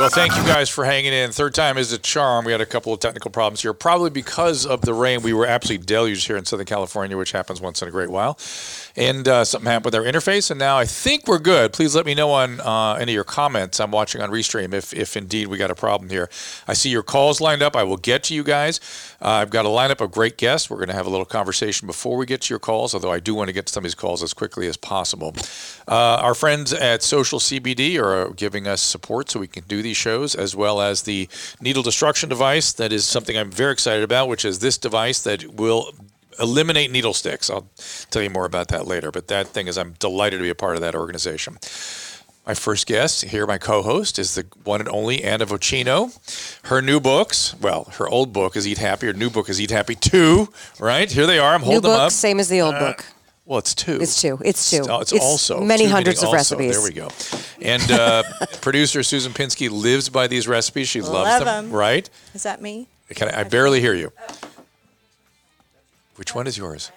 Well, thank you guys for hanging in. Third time is a charm. We had a couple of technical problems here, probably because of the rain. We were absolutely deluged here in Southern California, which happens once in a great while. And uh, something happened with our interface, and now I think we're good. Please let me know on uh, any of your comments. I'm watching on Restream if, if indeed we got a problem here. I see your calls lined up. I will get to you guys. Uh, I've got a lineup of great guests. We're going to have a little conversation before we get to your calls, although I do want to get to some of these calls as quickly as possible. Uh, our friends at Social CBD are giving us support so we can do these shows, as well as the needle destruction device. That is something I'm very excited about, which is this device that will eliminate needle sticks. I'll tell you more about that later. But that thing is, I'm delighted to be a part of that organization. My first guest here, my co-host, is the one and only Anna Vocino. Her new books, well, her old book is Eat Happy. Her new book is Eat Happy Two. Right here, they are. I'm New holding them up. same as the old Uh, book. Well, it's two. It's two. It's two. Oh, it's, It's also many two hundreds meaning of also. recipes. There we go. And uh, producer Susan Pinsky lives by these recipes. She loves them, them. 'em. Right? Is that me? Can I, I barely hear you. Which one is yours?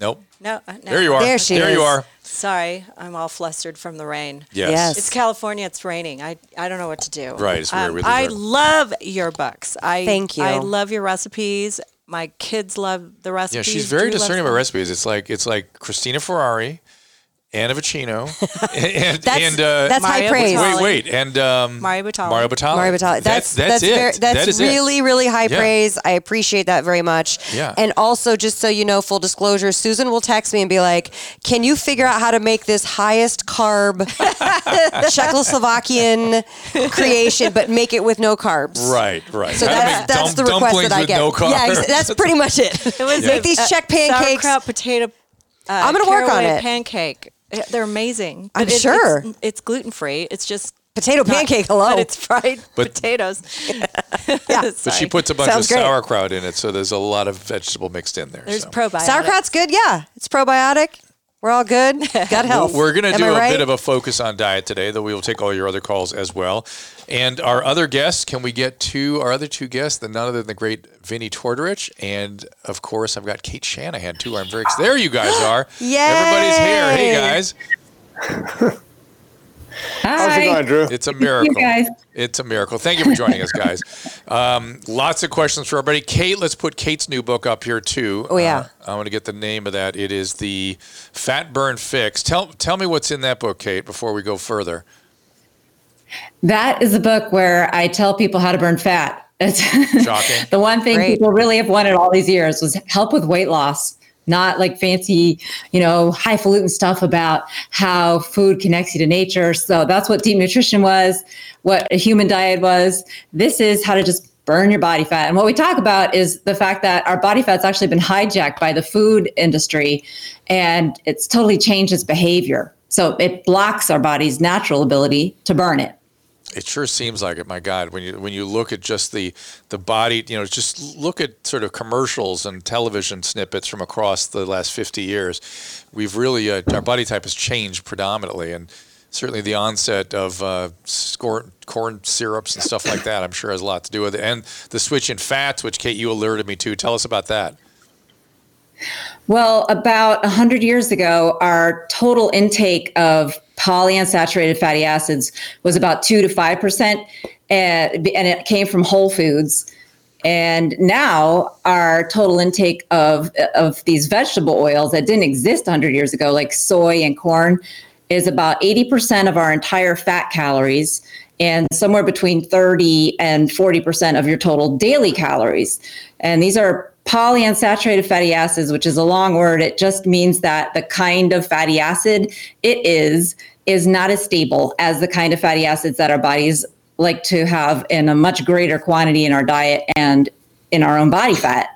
Nope. No, uh, no. There you are. There she There you is. are. Sorry, I'm all flustered from the rain. Yes. Yes. It's California. It's raining. I, I don't know what to do. Right, it's weird. We live I there. love your books. I Thank you. I love your recipes. My kids love the recipes. Yeah, she's very Drew loves discerning about recipes. It's like it's like Christina Ferrare, Anna Vocino, and That's, and uh, that's high praise. Batali. wait, wait, and um, Mario Batali. Mario Batali. Mario Batali. That's that's, it. Very, that's That is it. really really high Yeah. praise. I appreciate that very much. Yeah. And also, just so you know, full disclosure, Susan will text me and be like, "Can you figure out how to make this highest carb Czechoslovakian creation, but make it with no carbs?" Right, right. So How that's make that's dum- the request dumplings that I with get. No carbs. Yeah, ex- that's pretty much it. It was Make these a Czech pancakes. Sauerkraut potato. Uh, I'm gonna work on caraway it. Pancake. They're amazing. I'm it- sure. It's, it's gluten free. It's just Potato not- pancake, hello. But it's fried But- potatoes. Yeah. But she puts a bunch Sounds of great. sauerkraut in it, so there's a lot of vegetable mixed in there. There's so. probiotics. Sauerkraut's good. Yeah, it's probiotic. We're all good. Gut health. We're going to do I a right? bit of a focus on diet today, though we will take all your other calls as well. And our other guests, can we get to our other two guests? The none other than the great Vinnie Tortorich, and of course I've got Cate Shanahan too. I'm very excited. There you guys are. Yay! Everybody's here. Hey guys, How's it going, Drew? it's a miracle. guys. It's a miracle. Thank you for joining us, guys. Um, lots of questions for everybody. Cate, let's put Cate's new book up here too. Oh, yeah. Uh, I want to get the name of that. It is the Fat Burn Fix. Tell tell me what's in that book, Cate, before we go further. That is a book where I tell people how to burn fat. It's Shocking. the one thing Great. people really have wanted all these years was help with weight loss, not like fancy, you know, highfalutin stuff about how food connects you to nature. So that's what deep nutrition was, what a human diet was. This is how to just burn your body fat. And what we talk about is the fact that our body fat's actually been hijacked by the food industry and it's totally changed its behavior. So it blocks our body's natural ability to burn it. It sure seems like it. My God, when you when you look at just the the body, you know, just look at sort of commercials and television snippets from across the last fifty years. We've really uh, our body type has changed predominantly, and certainly the onset of uh, scor- corn syrups and stuff like that. I'm sure has a lot to do with it, and the switch in fats, which Cate you alerted me to. Tell us about that. Well, about 100 years ago, our total intake of polyunsaturated fatty acids was about two to five percent, and, and it came from whole foods. And now our total intake of of these vegetable oils that didn't exist 100 years ago, like soy and corn, is about 80% of our entire fat calories and somewhere between 30 and 40% of your total daily calories. And these are polyunsaturated fatty acids, which is a long word. It just means that the kind of fatty acid it is is not as stable as the kind of fatty acids that our bodies like to have in a much greater quantity in our diet and in our own body fat.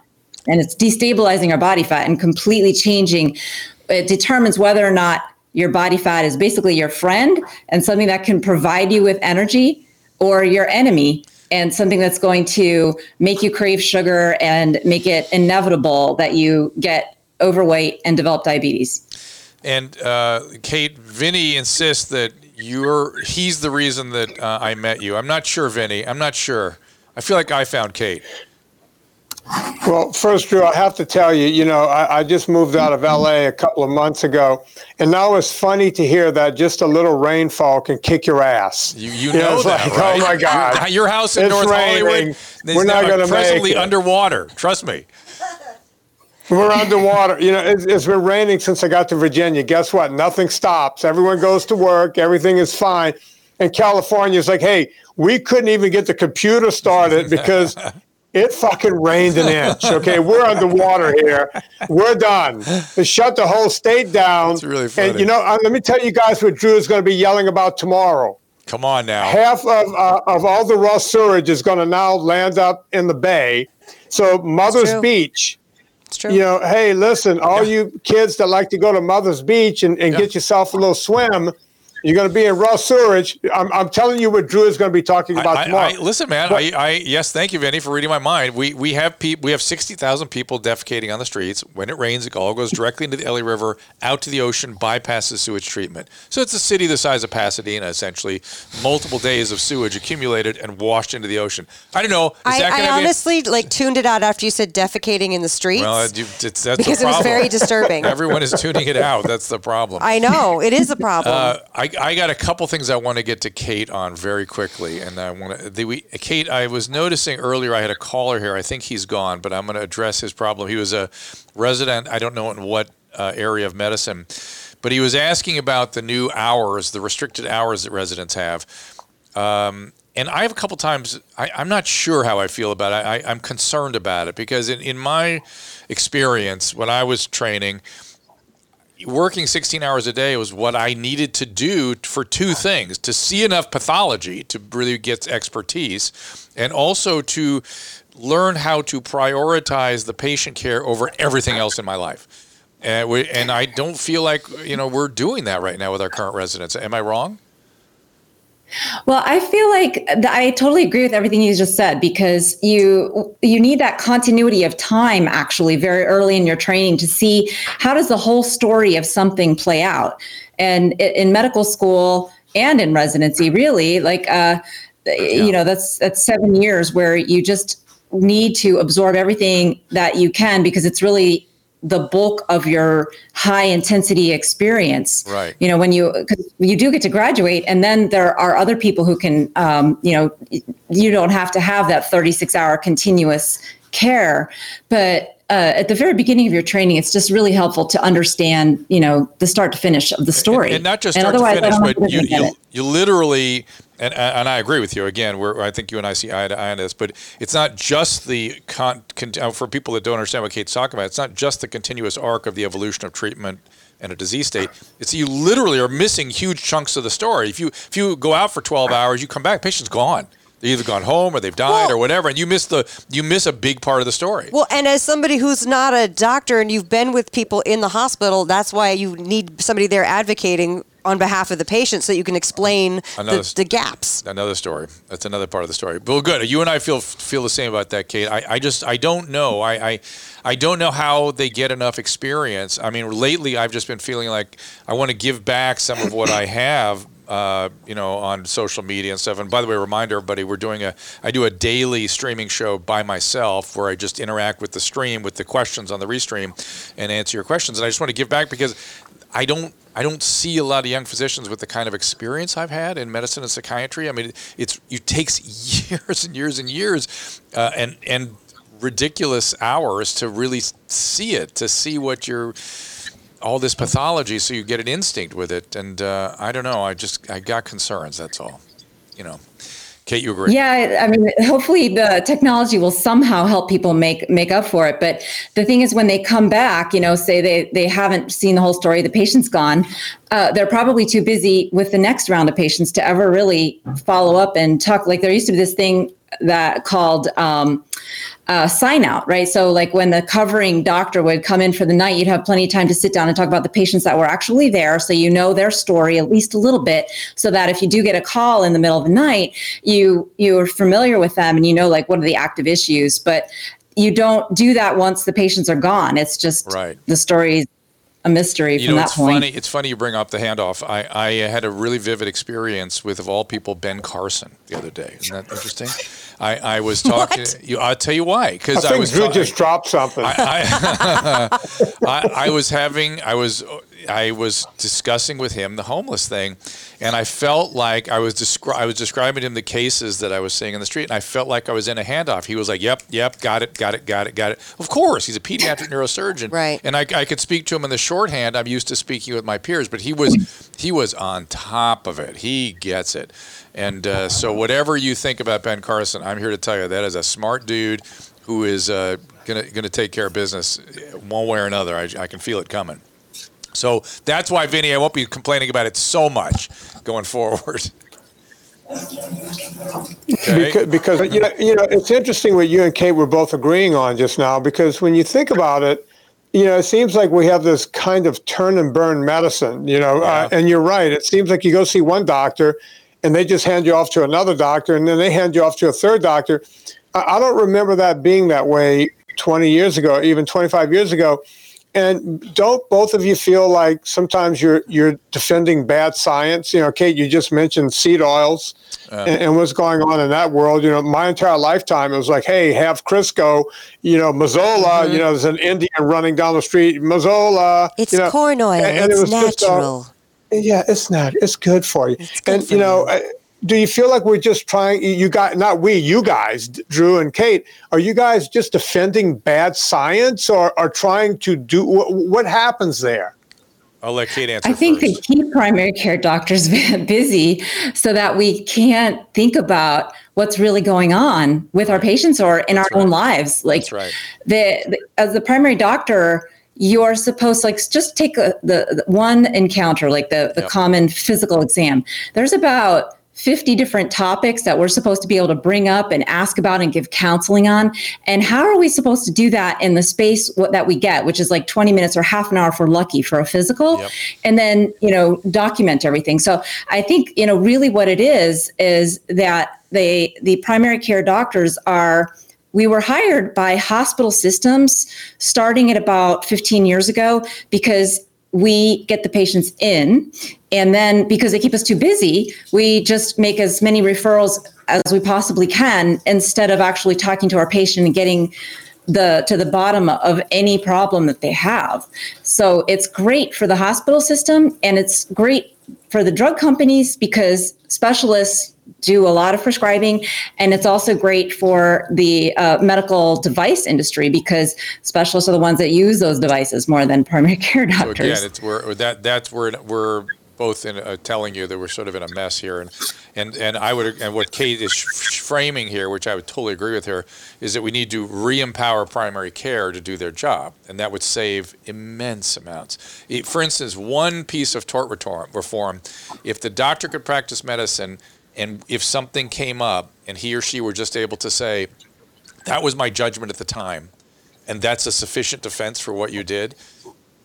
And it's destabilizing our body fat and completely changing. It determines whether or not your body fat is basically your friend and something that can provide you with energy or your enemy and something that's going to make you crave sugar and make it inevitable that you get overweight and develop diabetes. And uh, Cate, Vinnie insists that you're he's the reason that uh, I met you. I'm not sure, Vinnie. I'm not sure. I feel like I found Cate. Well, first, Drew, I have to tell you, you know, I, I, just moved out of LA a couple of months ago, and now it's funny to hear that just a little rainfall can kick your ass. You, you, you know, know that, like, right? Oh my God! Your, your house in it's North raining. Hollywood, we're not going to presently make it. underwater. Trust me. We're underwater. You know, it's, it's been raining since I got to Virginia. Guess what? Nothing stops. Everyone goes to work. Everything is fine. And California is like, hey, we couldn't even get the computer started because it fucking rained an inch. Okay, we're underwater here. We're done. They shut the whole state down. It's really funny. And you know, uh, let me tell you guys what Drew is going to be yelling about tomorrow. Come on now. Half of uh, of all the raw sewage is going to now land up in the bay. So Mother's Beach. It's true. You know, hey, listen, all Yeah. you kids that like to go to Mother's Beach and, and Yeah. get yourself a little swim, you're going to be in raw sewage. I'm, I'm telling you what Drew is going to be talking about I, tomorrow. I, listen, man. But- I, I yes, thank you, Vinnie, for reading my mind. We we have peop, we have sixty thousand people defecating on the streets. When it rains, it all goes directly into the LA River, out to the ocean, bypasses sewage treatment. So it's a city the size of Pasadena, essentially. Multiple days of sewage accumulated and washed into the ocean. I don't know. Is I, that I gonna be- honestly like tuned it out after you said defecating in the streets well, it- it's, that's because the it was very disturbing. Everyone is tuning it out. That's the problem. I know it is a problem. Uh, I, I got a couple things I want to get to Cate on very quickly, and I want to. The, we, Cate, I was noticing earlier. I had a caller here. I think he's gone, but I'm going to address his problem. He was a resident. I don't know in what uh, area of medicine, but he was asking about the new hours, the restricted hours that residents have. Um, and I have a couple times. I, I'm not sure how I feel about it. I, I'm concerned about it because in, in my experience, when I was training, working 16 hours a day was what I needed to do for two things to see enough pathology to really get expertise, and also to learn how to prioritize the patient care over everything else in my life. And, we, and I don't feel like you know we're doing that right now with our current residents. Am I wrong? Well, I feel like I totally agree with everything you just said because you you need that continuity of time actually very early in your training to see how does the whole story of something play out. And in medical school and in residency, really, like uh, you know, that's that's seven years where you just need to absorb everything that you can because it's really the bulk of your high intensity experience. Right. you know when you cause you do get to graduate and then there are other people who can um, you know you don't have to have that 36 hour continuous care. But uh, at the very beginning of your training it's just really helpful to understand you know the start to finish of the story. and, and not just And start to finish, but you, you, you literally, and, and I agree with you again, where I think you and I see eye to eye on this, but it's not just the, con, con, uh, for people that don't understand what Cate's talking about, it's not just the continuous arc of the evolution of treatment and a disease state. It's you literally are missing huge chunks of the story. If you, if you go out for 12 hours, you come back, patient's gone. They've either gone home or they've died Well- or whatever, and you miss the you miss a big part of the story. Well, and as somebody who's not a doctor and you've been with people in the hospital, that's why you need somebody there advocating on behalf of the patient so you can explain Another the, the gaps. another story. That's another part of the story. Well, good. You and I feel feel the same about that, Cate. I, I just I don't know. I, I I don't know how they get enough experience. I mean, lately I've just been feeling like I want to give back some of what I have. Uh, you know, on social media and stuff. And by the way, remind everybody, we're doing a, I do a daily streaming show by myself where I just interact with the stream, with the questions on the restream, and answer your questions. And I just want to give back because I don't I don't see a lot of young physicians with the kind of experience I've had in medicine and psychiatry. I mean, it's it takes years and years and years, uh, and and ridiculous hours to really see it, to see what you're all this pathology, so you get an instinct with it. And uh, I don't know. I just I got concerns. That's all. You know. Cate, you agree? Yeah, I mean, hopefully the technology will somehow help people make make up for it. But the thing is, when they come back, you know, say they they haven't seen the whole story, the patient's gone. Uh, they're probably too busy with the next round of patients to ever really follow up and talk. Like there used to be this thing that called um, uh, sign out, right? So, like when the covering doctor would come in for the night, you'd have plenty of time to sit down and talk about the patients that were actually there. So, you know their story at least a little bit, so that if you do get a call in the middle of the night, you you are familiar with them and you know like what are the active issues. But you don't do that once the patients are gone. It's just right. the stories a mystery you from know, that it's point. Funny, it's funny you bring up the handoff. I, I had a really vivid experience with, of all people, Ben Carson the other day. Isn't that interesting? I, I was talking. You, I'll tell you why. I Because I, think was Drew ta- just dropped something. I, I, I, I was having, I was, I was discussing with him the homeless thing, and I felt like I was descri- I was describing to him the cases that I was seeing in the street, and I felt like I was in a handoff. He was like, "Yep, yep, got it, got it, got it, got it." Of course, he's a pediatric neurosurgeon, Right. And I, I could speak to him in the shorthand. I'm used to speaking with my peers, but he was he was on top of it. He gets it. And uh, so, whatever you think about Ben Carson, I'm here to tell you that is a smart dude who is uh, gonna gonna take care of business one way or another. I, I can feel it coming. So that's why, Vinnie, I won't be complaining about it so much going forward. Okay. Because, because you know, you know, it's interesting what you and Cate were both agreeing on just now. Because when you think about it, you know, it seems like we have this kind of turn and burn medicine. You know, uh, and you're right. It seems like you go see one doctor, and they just hand you off to another doctor, and then they hand you off to a third doctor. I, I don't remember that being that way 20 years ago, even 25 years ago. And don't both of you feel like sometimes you're you're defending bad science? You know, Cate, you just mentioned seed oils and, and what's going on in that world. You know, my entire lifetime it was like, hey, have Crisco. You know, Mazola. You know, there's an Indian running down the street. Mazola. It's you know, corn oil. and- and it it's was just, uh, natural. yeah, it's not. It's good for you. It's good and for you know, you. uh, do you feel like we're just trying? You got not we, you guys, Drew and Cate. Are you guys just defending bad science, or are trying to do what, what happens there? I'll let Cate answer I think first. the key primary care doctors busy so that we can't think about what's really going on with our patients or in our own lives. Like That's right. the, the as the primary doctor, you're supposed to like just take a, the, the one encounter, like the the Yep. common physical exam. There's about 50 different topics that we're supposed to be able to bring up and ask about and give counseling on. And how are we supposed to do that in the space what, that we get, which is like 20 minutes or half an hour if we're lucky for a physical, Yep. and then, you know, document everything. So I think, you know, really what it is, is that they, the primary care doctors are we were hired by hospital systems starting at about 15 years ago because we get the patients in. And then because they keep us too busy we just make as many referrals as we possibly can instead of actually talking to our patient and getting the to the bottom of any problem that they have. So it's great for the hospital system and it's great for the drug companies because specialists do a lot of prescribing and it's also great for the uh, medical device industry because specialists are the ones that use those devices more than primary care So doctors again, it's we're that that's where we're both in uh, telling you that we're sort of in a mess here, and and and I would and what Cate is framing here, which I would totally agree with her, is that we need to re-empower primary care to do their job, and that would save immense amounts. It- for instance, one piece of tort reform, reform, if the doctor could practice medicine, and if something came up, and he or she were just able to say, that was my judgment at the time, and that's a sufficient defense for what you did,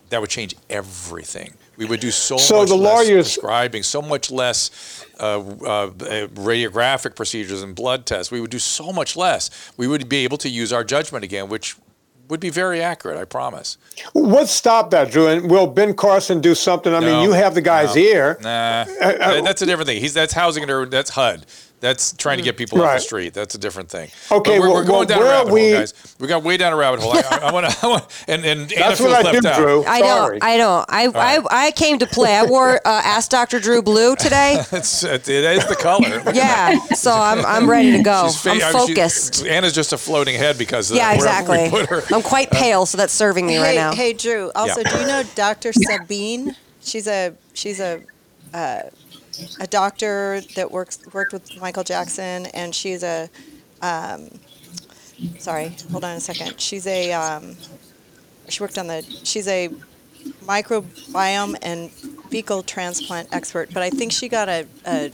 that would change everything. We would do so, So much the less lawyers- prescribing, so much less uh, uh, radiographic procedures and blood tests. We would do so much less. We would be able to use our judgment again, which would be very accurate. I promise. What stopped that, Drew? And will Ben Carson do something? I No, mean, you have the guy's no. ear. Nah, uh, that's a different thing. He's that's housing and. That's HUD. That's trying to get people off the street. That's a different thing. Okay, we're, well- we're going well, down a where are rabbit we- hole, guys. We got way down a rabbit hole. I, I, I want to, I want, and and Anna That's feels what I left do, out. Drew. I know, Sorry. I know. I, I, I came to play. I wore uh, Ask Dr. Drew blue today. It's, it is the color. Yeah, so I'm, I'm ready to go. Fa- I'm I mean, she- focused. Anna's just a floating head because of Yeah, wherever we exactly. put her. I'm quite pale, so that's serving me hey, right now. hey, Drew. Also, Yeah. do you know Dr. Sabine? She's a she's a uh, a doctor that works worked with Michael Jackson, and she's a um, sorry, hold on a second. She's a um, she worked on the she's a microbiome and fecal transplant expert, but I think she got a, a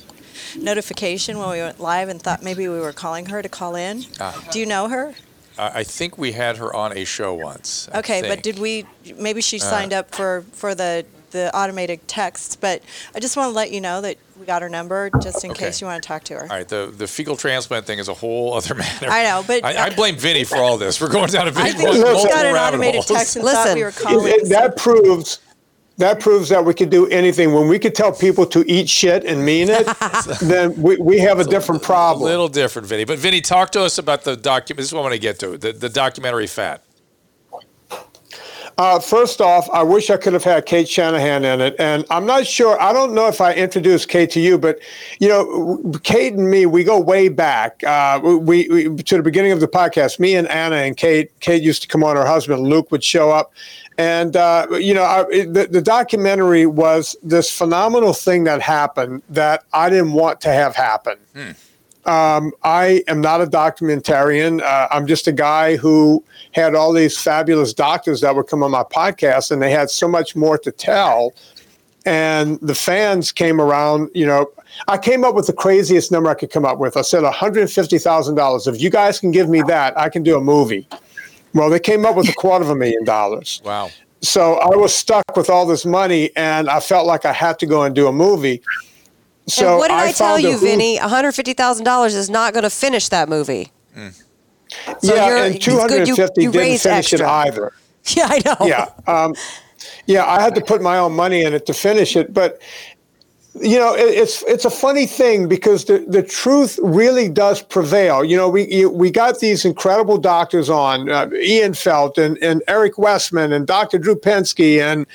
notification when we went live and thought maybe we were calling her to call in. Ah. Do you know her? I I think we had her on a show once. I Okay, but did we? Maybe she Uh, signed up for for the the automated texts. But I just want to let you know that we got her number just in Okay. case you want to talk to her. All right, the, the fecal transplant thing is a whole other matter. I know, but- I, I blame Vinnie for all this. We're going down a I big think we multiple got an rabbit automated holes. text and thought we were It- calling. it- that proves that proves that we could do anything. When we could tell people to eat shit and mean it, then we, we have a different problem. A problem. little different, Vinnie. But Vinnie, talk to us about the document. This is what I want to get to the, the documentary Fat. Uh, first off, I wish I could have had Cate Shanahan in it, and I'm not sure. I don't know if I introduced Cate to you, but you know, Cate and me, we go way back. Uh, we, we to the beginning of the podcast. Me and Anna and Cate. Cate used to come on. Her husband Luke would show up, and uh, you know, I, the, the documentary was this phenomenal thing that happened that I didn't want to have happen. Um, I am not a documentarian. Uh, I'm just a guy who had all these fabulous doctors that would come on my podcast, and they had so much more to tell. And the fans came around. You know, I came up with the craziest number I could come up with. I said $150,000. If you guys can give me that, I can do a movie. Well, they came up with a quarter of a million dollars. Wow. So I was stuck with all this money, and I felt like I had to go and do a movie. So and what did I, tell found a you, Vinnie? $150,000 is not going to finish that movie. So yeah, you're- and good you- 250 you didn't finish extra. it either. Yeah, I know. Yeah, um, yeah, I had to put my own money in it to finish it, but you know, it, it's it's a funny thing because the, the truth really does prevail. You know, we we got these incredible doctors on uh, Ian Felt and, and Eric Westman and Dr. Drew Pinsky and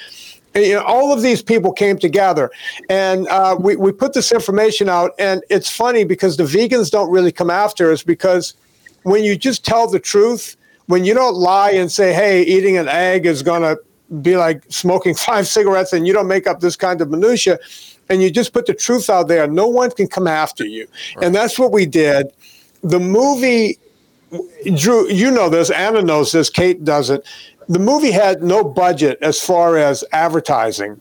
you know, all of these people came together and uh, we, we put this information out. And it's funny because the vegans don't really come after us because when you just tell the truth, when you don't lie and say, hey, eating an egg is going to be like smoking five cigarettes and you don't make up this kind of minutia, and you just put the truth out there, no one can come after you. And that's what we did. The movie Drew, you know this, Anna knows this, Cate doesn't. The movie had no budget as far as advertising.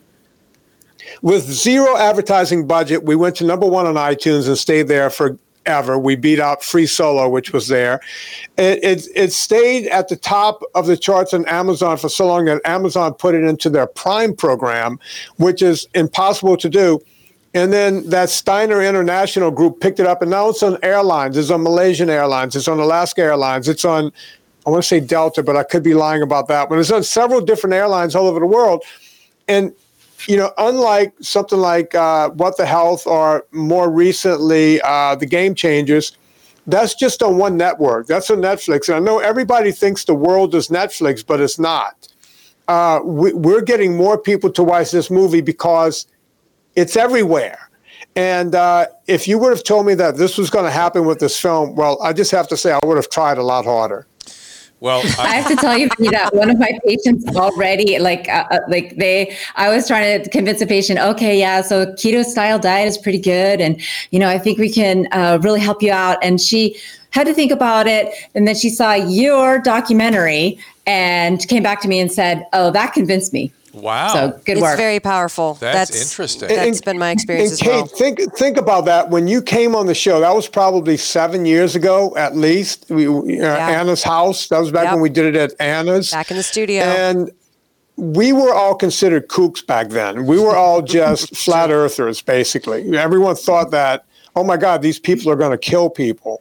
With zero advertising budget, we went to number one on iTunes and stayed there forever. We beat out Free Solo, which was there. It, it, it stayed at the top of the charts on Amazon for so long that Amazon put it into their Prime program, which is impossible to do. And then that Steiner International group picked it up, and now it's on airlines. It's on Malaysian Airlines. It's on Alaska Airlines. It's on, I want to say Delta, but I could be lying about that. But it's on several different airlines all over the world. And, you know, unlike something like uh, What the Health or more recently uh, The Game Changers, that's just on one network. That's on Netflix. And I know everybody thinks the world is Netflix, but it's not. Uh, we, we're getting more people to watch this movie because it's everywhere. And uh, if you would have told me that this was going to happen with this film, well, I just have to say I would have tried a lot harder. Well, I have to tell you that one of my patients already like uh, uh, like they I was trying to convince a patient okay yeah so keto style diet is pretty good and you know I think we can uh, really help you out. And she had to think about it and then she saw your documentary and came back to me and said oh that convinced me wow. so good it's work very powerful. That's That's, interesting. That's been my experience and as Cate, well. think think about that. When you came on the show, that was probably seven years ago, at least. We, uh, Anna's house. That was back Yep. when we did it at Anna's. Back in the studio. And we were all considered kooks back then. We were all just flat earthers, basically. Everyone thought that, oh my God, these people are going to kill people.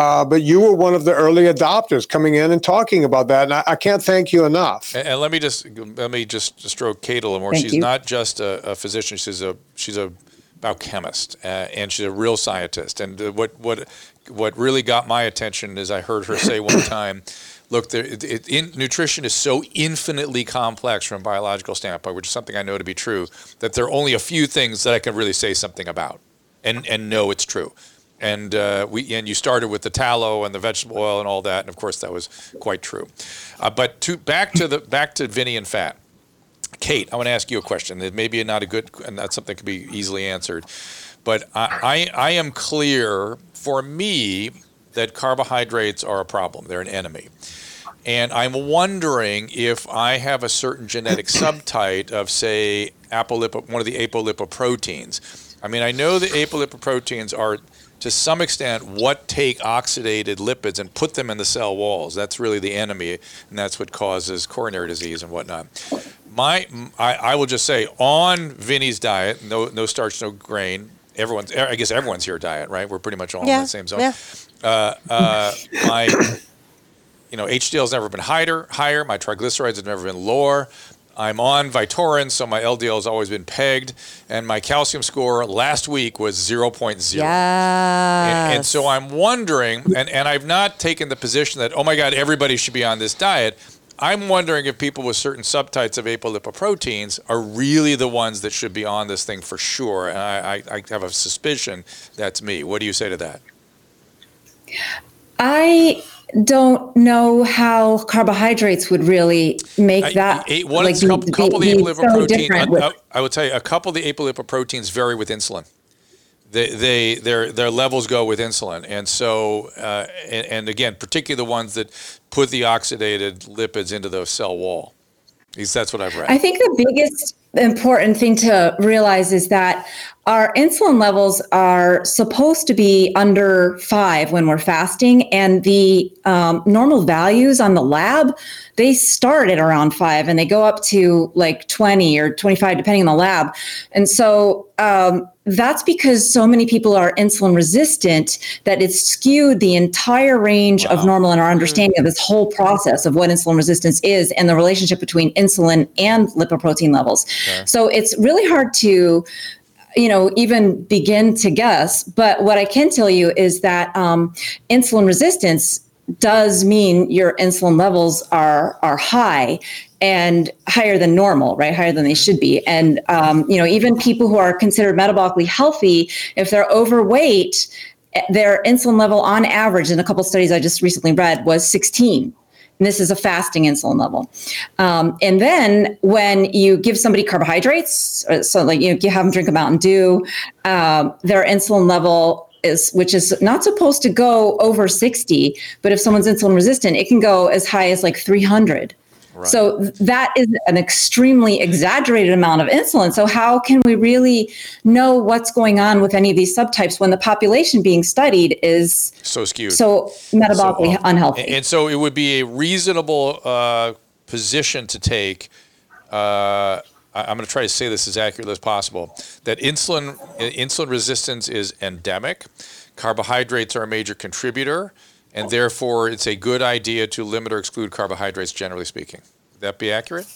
Uh, but you were one of the early adopters coming in and talking about that, and I, I can't thank you enough. And, and let me just let me just stroke Cate a little more. Thank she's you. not just a, a physician. She's a she's a biochemist, uh, and she's a real scientist. And uh, what what what really got my attention is I heard her say one time, "Look, there, it, it, in, nutrition is so infinitely complex from a biological standpoint, which is something I know to be true, that there are only a few things that I can really say something about, and and know it's true." And uh, we and you started with the tallow and the vegetable oil and all that, and of course that was quite true. Uh, but to back to the back to Vinnie and fat. Cate, I want to ask you a question. That maybe not a good, and that's something that could be easily answered. But I, I, I am clear for me that carbohydrates are a problem. They're an enemy. And I'm wondering if I have a certain genetic subtype of, say, apolipo, one of the apolipoproteins. I mean, I know the apolipoproteins are, to some extent, what take oxidated lipids and put them in the cell walls. That's really the enemy, and that's what causes coronary disease and whatnot my I, I will just say on Vinnie's diet, no no starch, no grain. Everyone's I guess everyone's your diet, right? We're pretty much all Yeah, in the same zone. yeah. Uh, uh, my you know HDL's never been higher. Higher. My triglycerides have never been lower. I'm on Vytorin, so my LDL has always been pegged, and my calcium score last week was 0.0. Yeah. And, and so I'm wondering, and, and I've not taken the position that, oh my God, everybody should be on this diet. I'm wondering if people with certain subtypes of apolipoproteins are really the ones that should be on this thing for sure. And I, I, I have a suspicion that's me. What do you say to that? I don't know how carbohydrates would really make I- that a- one like of the couple, be- of the be so I, with- I- I would tell you, a couple of the apolipoproteins vary with insulin. They, they their their levels go with insulin, and so uh, and, and again, particularly the ones that put the oxidated lipids into the cell wall. At least that's what I've read. I think the biggest important thing to realize is that our insulin levels are supposed to be under five when we're fasting, and the um, normal values on the lab they start at around five and they go up to like 20 or 25 depending on the lab. And so um, that's because so many people are insulin resistant that it's skewed the entire range of normal in our understanding of this whole process of what insulin resistance is and the relationship between insulin and lipoprotein levels. So it's really hard to you know even begin to guess but what i can tell you is that um, insulin resistance does mean your insulin levels are are high and higher than normal right? Higher than they should be. And um, you know even people who are considered metabolically healthy if they're overweight their insulin level on average in a couple studies i just recently read was 16 and this is a fasting insulin level. Um, and then when you give somebody carbohydrates, uh, so like you, know, you have them drink a Mountain Dew, their insulin level is, which is not supposed to go over 60, but if someone's insulin resistant, it can go as high as like 300. So that is an extremely exaggerated amount of insulin. So how can we really know what's going on with any of these subtypes when the population being studied is so skewed. so metabolically So, unhealthy? And so it would be a reasonable uh, position to take. Uh, I'm going to try to say this as accurately as possible. That insulin insulin resistance is endemic. Carbohydrates are a major contributor, and therefore it's a good idea to limit or exclude carbohydrates. Generally speaking, would that be accurate?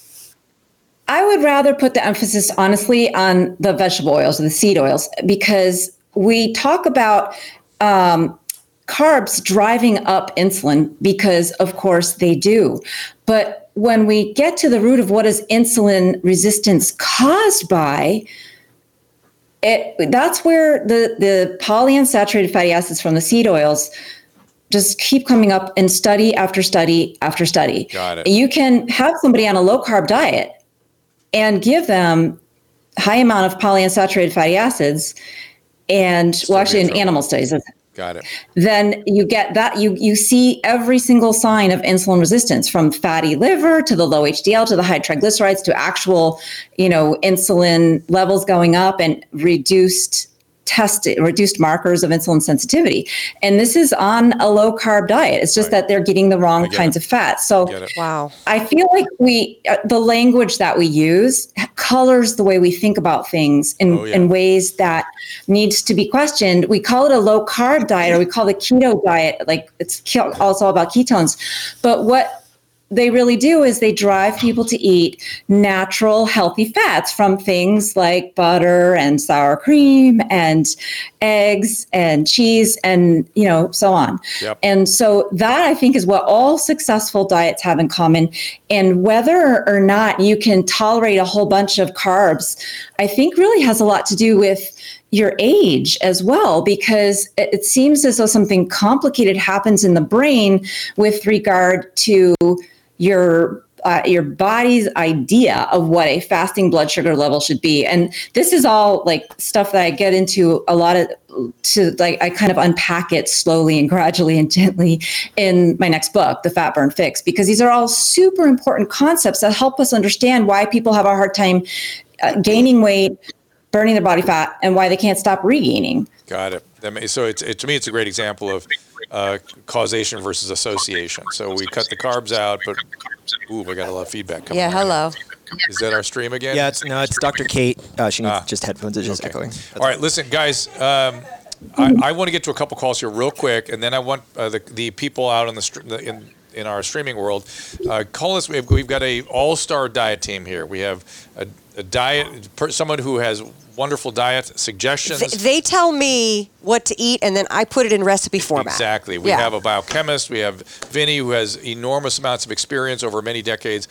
I would rather put the emphasis, honestly, on the vegetable oils or the seed oils because we talk about um, carbs driving up insulin because, of course, they do. But when we get to the root of what is insulin resistance caused by, it, that's where the, the polyunsaturated fatty acids from the seed oils just keep coming up in study after study after study. Got it. You can have somebody on a low carb diet and give them high amount of polyunsaturated fatty acids and Still well actually in in trouble. animal studies Got it. then you get that you you see every single sign of insulin resistance from fatty liver to the low HDL to the high triglycerides to actual you know insulin levels going up and reduced test reduced markers of insulin sensitivity and this is on a low carb diet it's just Right. that they're getting the wrong kinds it. of fat so Get it. Wow. I feel like we, uh, the language that we use colors the way we think about things in, Oh, yeah. in ways that needs to be questioned. We call it a low carb diet or we call it keto diet. Like it's ke- also about ketones. But what they really do is they drive people to eat natural, healthy fats from things like butter and sour cream and eggs and cheese and you know so on. Yep. And so that I think is what all successful diets have in common. And whether or not you can tolerate a whole bunch of carbs, I think really has a lot to do with your age as well, because it it seems as though something complicated happens in the brain with regard to your uh, your body's idea of what a fasting blood sugar level should be and this is all like stuff that i get into a lot of to like i kind of unpack it slowly and gradually and gently in my next book the fat burn fix because these are all super important concepts that help us understand why people have a hard time uh, gaining weight burning their body fat and why they can't stop regaining Got it. That may, so it's it, to me, it's a great example of uh, causation versus association. So we cut the carbs out, but ooh, we got a lot of feedback coming. Yeah, in. hello. Is that our stream again? Yeah, it's no, it's Dr. Cate. Uh, she needs Ah. just headphones. It's just Okay. echoing. All right, listen, guys. Um, I, I want to get to a couple calls here real quick, and then I want uh, the the people out on the str- the- in in our streaming world uh, call us. We've, we've got a all star diet team here. We have a, a diet per, someone who has wonderful diet suggestions. They, they tell me what to eat, and then I put it in recipe format. Exactly. We Yeah. have a biochemist. We have Vinnie, who has enormous amounts of experience over many decades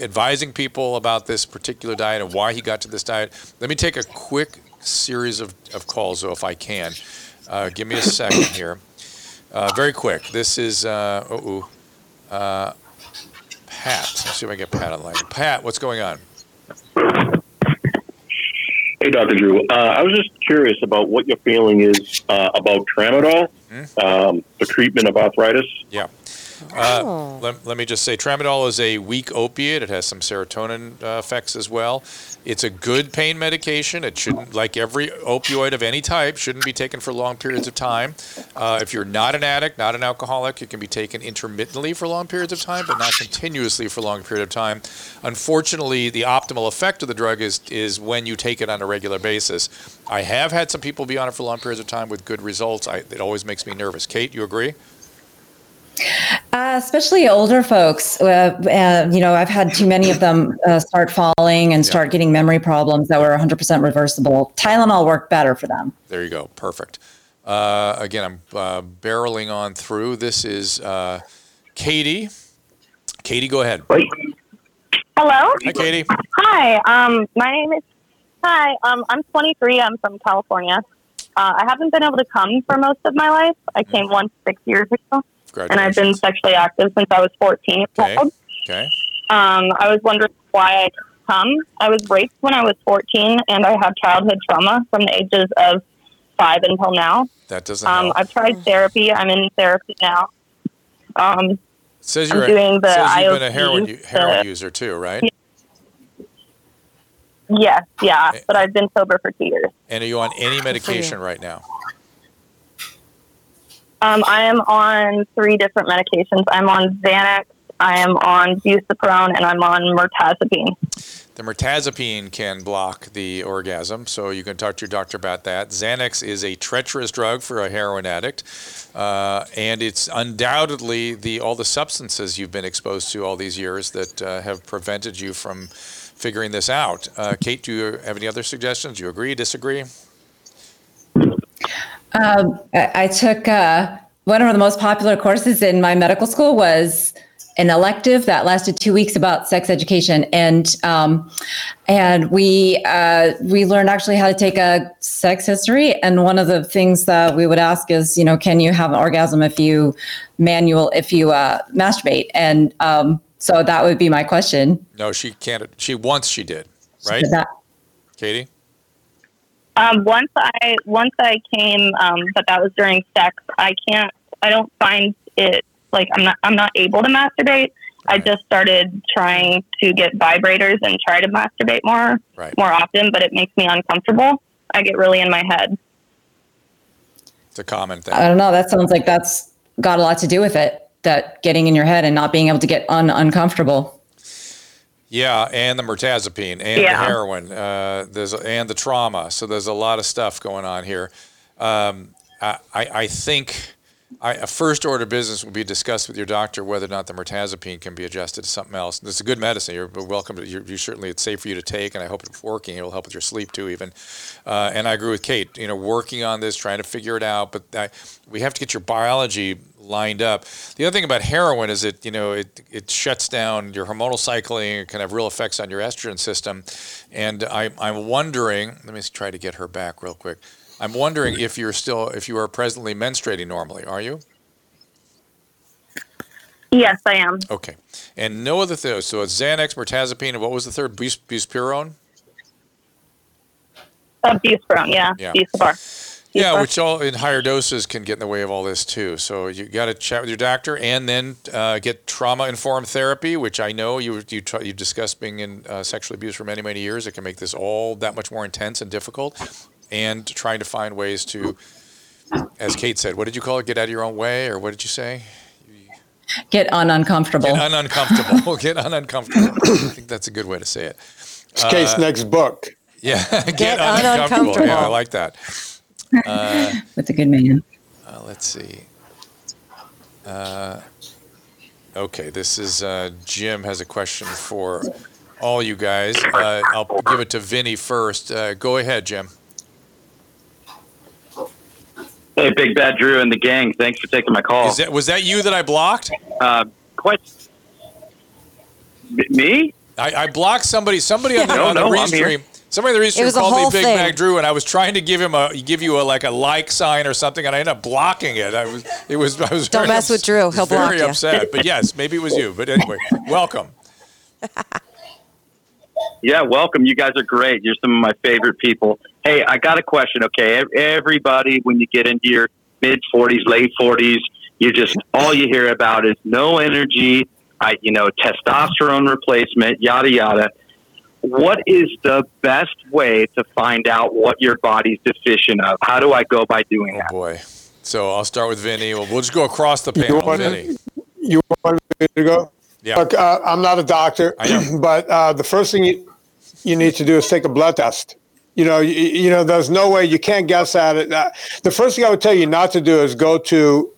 advising people about this particular diet and why he got to this diet. Let me take a quick series of, of calls, though, if I can. Uh, give me a second here. Uh, very quick. This is, uh, oh, uh, Pat. Let's see if I can get Pat online. Pat, what's going on? Hey, Dr. Drew. Uh, I was just curious about what your feeling is uh, about tramadol, um, the treatment of arthritis. Yeah. Uh, let, let me just say, tramadol is a weak opiate. It has some serotonin uh, effects as well. It's a good pain medication. It shouldn't, like every opioid of any type, shouldn't be taken for long periods of time. Uh, if you're not an addict, not an alcoholic, it can be taken intermittently for long periods of time, but not continuously for a long period of time. Unfortunately, the optimal effect of the drug is is when you take it on a regular basis. I have had some people be on it for long periods of time with good results. I, it always makes me nervous. Cate, you agree? Uh, especially older folks. Uh, uh, you know, I've had too many of them uh, start falling and start getting memory problems that were 100% reversible. Tylenol worked better for them. There you go. Perfect. Uh, again, I'm uh, barreling on through. This is uh, Katie. Katie, go ahead. Hello. Hi, Katie. Hi. Um, my name is. Hi. Um, I'm 23. I'm from California. Uh, I haven't been able to come for most of my life. I came once six years ago, and I've been sexually active since I was 14 years Okay. old. Okay. Um, I was wondering why I come. I was raped when I was 14, and I have childhood trauma from the ages of five until now. That doesn't Um, help. I've tried therapy. I'm in therapy now. Um, It says I'm you're doing a, the says you've been a heroin, u- heroin the- user too, right? yes, yeah, but I've been sober for two years. And are you on any medication right now? Um, I am on three different medications. I'm on Xanax, I am on buspirone, and I'm on mirtazapine. The mirtazapine can block the orgasm, so you can talk to your doctor about that. Xanax is a treacherous drug for a heroin addict, uh, and it's undoubtedly the all the substances you've been exposed to all these years that uh, have prevented you from figuring this out. Uh, Cate, do you have any other suggestions? Do you agree? Disagree? Um, I, I took uh, one of the most popular courses in my medical school was an elective that lasted two weeks about sex education, and um, and we uh, we learned actually how to take a sex history. And one of the things that we would ask is, you know, can you have an orgasm if you manual if you uh, masturbate? And um, so that would be my question. No, she can't. She once she did, right? That- Katie? Um, once I once I came, um, but that was during sex. I can't. I don't find it like I'm not. I'm not able to masturbate. I just started trying to get vibrators and try to masturbate more Right. more often, but it makes me uncomfortable. I get really in my head. It's a common thing. I don't know. That sounds like that's got a lot to do with it. That getting in your head and not being able to get un- uncomfortable. Yeah, and the mirtazapine and Yeah. the heroin, uh, there's and the trauma. So there's a lot of stuff going on here. Um, I, I I think I, a first order business will be discussed with your doctor whether or not the mirtazapine can be adjusted to something else. It's a good medicine. You're welcome to. You certainly it's safe for you to take, and I hope it's working. It'll help with your sleep too, even. Uh, and I agree with Cate. You know, working on this, trying to figure it out, but I, we have to get your biology lined up. The other thing about heroin is it, you know, it, it shuts down your hormonal cycling. It can have real effects on your estrogen system. And I, I'm wondering, let me try to get her back real quick. I'm wondering if you're still, if you are presently menstruating normally. Are you? Yes, I am. Okay. And no other things. So it's Xanax, mirtazapine, and what was the third? Bus- buspirone? Uh, buspirone, yeah. Yeah. Buspar. Yeah, which all in higher doses can get in the way of all this too. So you got to chat with your doctor and then uh, get trauma informed therapy, which I know you you try, you discussed being in uh, sexual abuse for many many years. It can make this all that much more intense and difficult. And trying to find ways to, as Cate said, what did you call it? Get out of your own way, or what did you say? Get un uncomfortable. Get un uncomfortable. get un uncomfortable. I think that's a good way to say it. It's Cate's Uh, next book. Yeah, get, Get uncomfortable. uncomfortable. Yeah, I like that. Uh, With a good man. Uh, let's see. Uh, okay, this is uh, Jim has a question for all you guys. Uh, I'll give it to Vinnie first. Uh, go ahead, Jim. Hey, Big Bad Drew and the gang. Thanks for taking my call. Is that, was that you that I blocked? Uh, quite. M- Me? I, I blocked somebody. Somebody on the, No, on the no, I'm here. restream. Somebody on the It restream called me Big thing. Bad Drew, and I was trying to give him a give you a like a like sign or something, and I ended up blocking it. I was it was I was Don't very mess with Drew. He'll block you. very upset. But yes, maybe it was you. But anyway, welcome. Yeah, welcome. You guys are great. You're some of my favorite people. Hey, I got a question. Okay, everybody, when you get into your mid 40s, late 40s, you just all you hear about is no energy. I, you know, testosterone replacement, yada yada. What is the best way to find out what your body's deficient of? How do I go by doing that? Oh boy. So I'll start with Vinnie. We'll, we'll just go across the panel. want- Vinnie. You want me to go? Yeah. Look, uh, I'm not a doctor, but uh, the first thing you, you need to do is take a blood test. You know, you, you know, there's no way you can't guess at it. Uh, the first thing I would tell you not to do is go to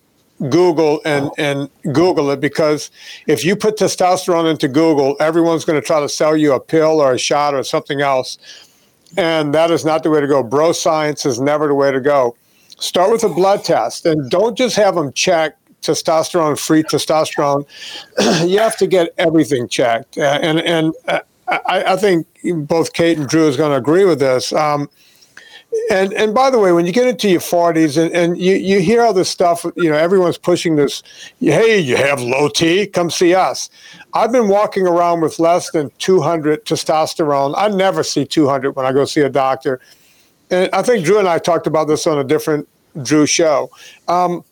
Google and, and Google it because if you put testosterone into Google, everyone's going to try to sell you a pill or a shot or something else. And that is not the way to go. Bro science is never the way to go. Start with a blood test and don't just have them check testosterone, free testosterone. you have to get everything checked. Uh, and and uh, I, I think both Cate and Drew is going to agree with this. Um, and and by the way, when you get into your 40s and, and you, you hear all this stuff, you know, everyone's pushing this, hey, you have low T, come see us. I've been walking around with less than 200 testosterone. I never see 200 when I go see a doctor. And I think Drew and I talked about this on a different Drew show. Um,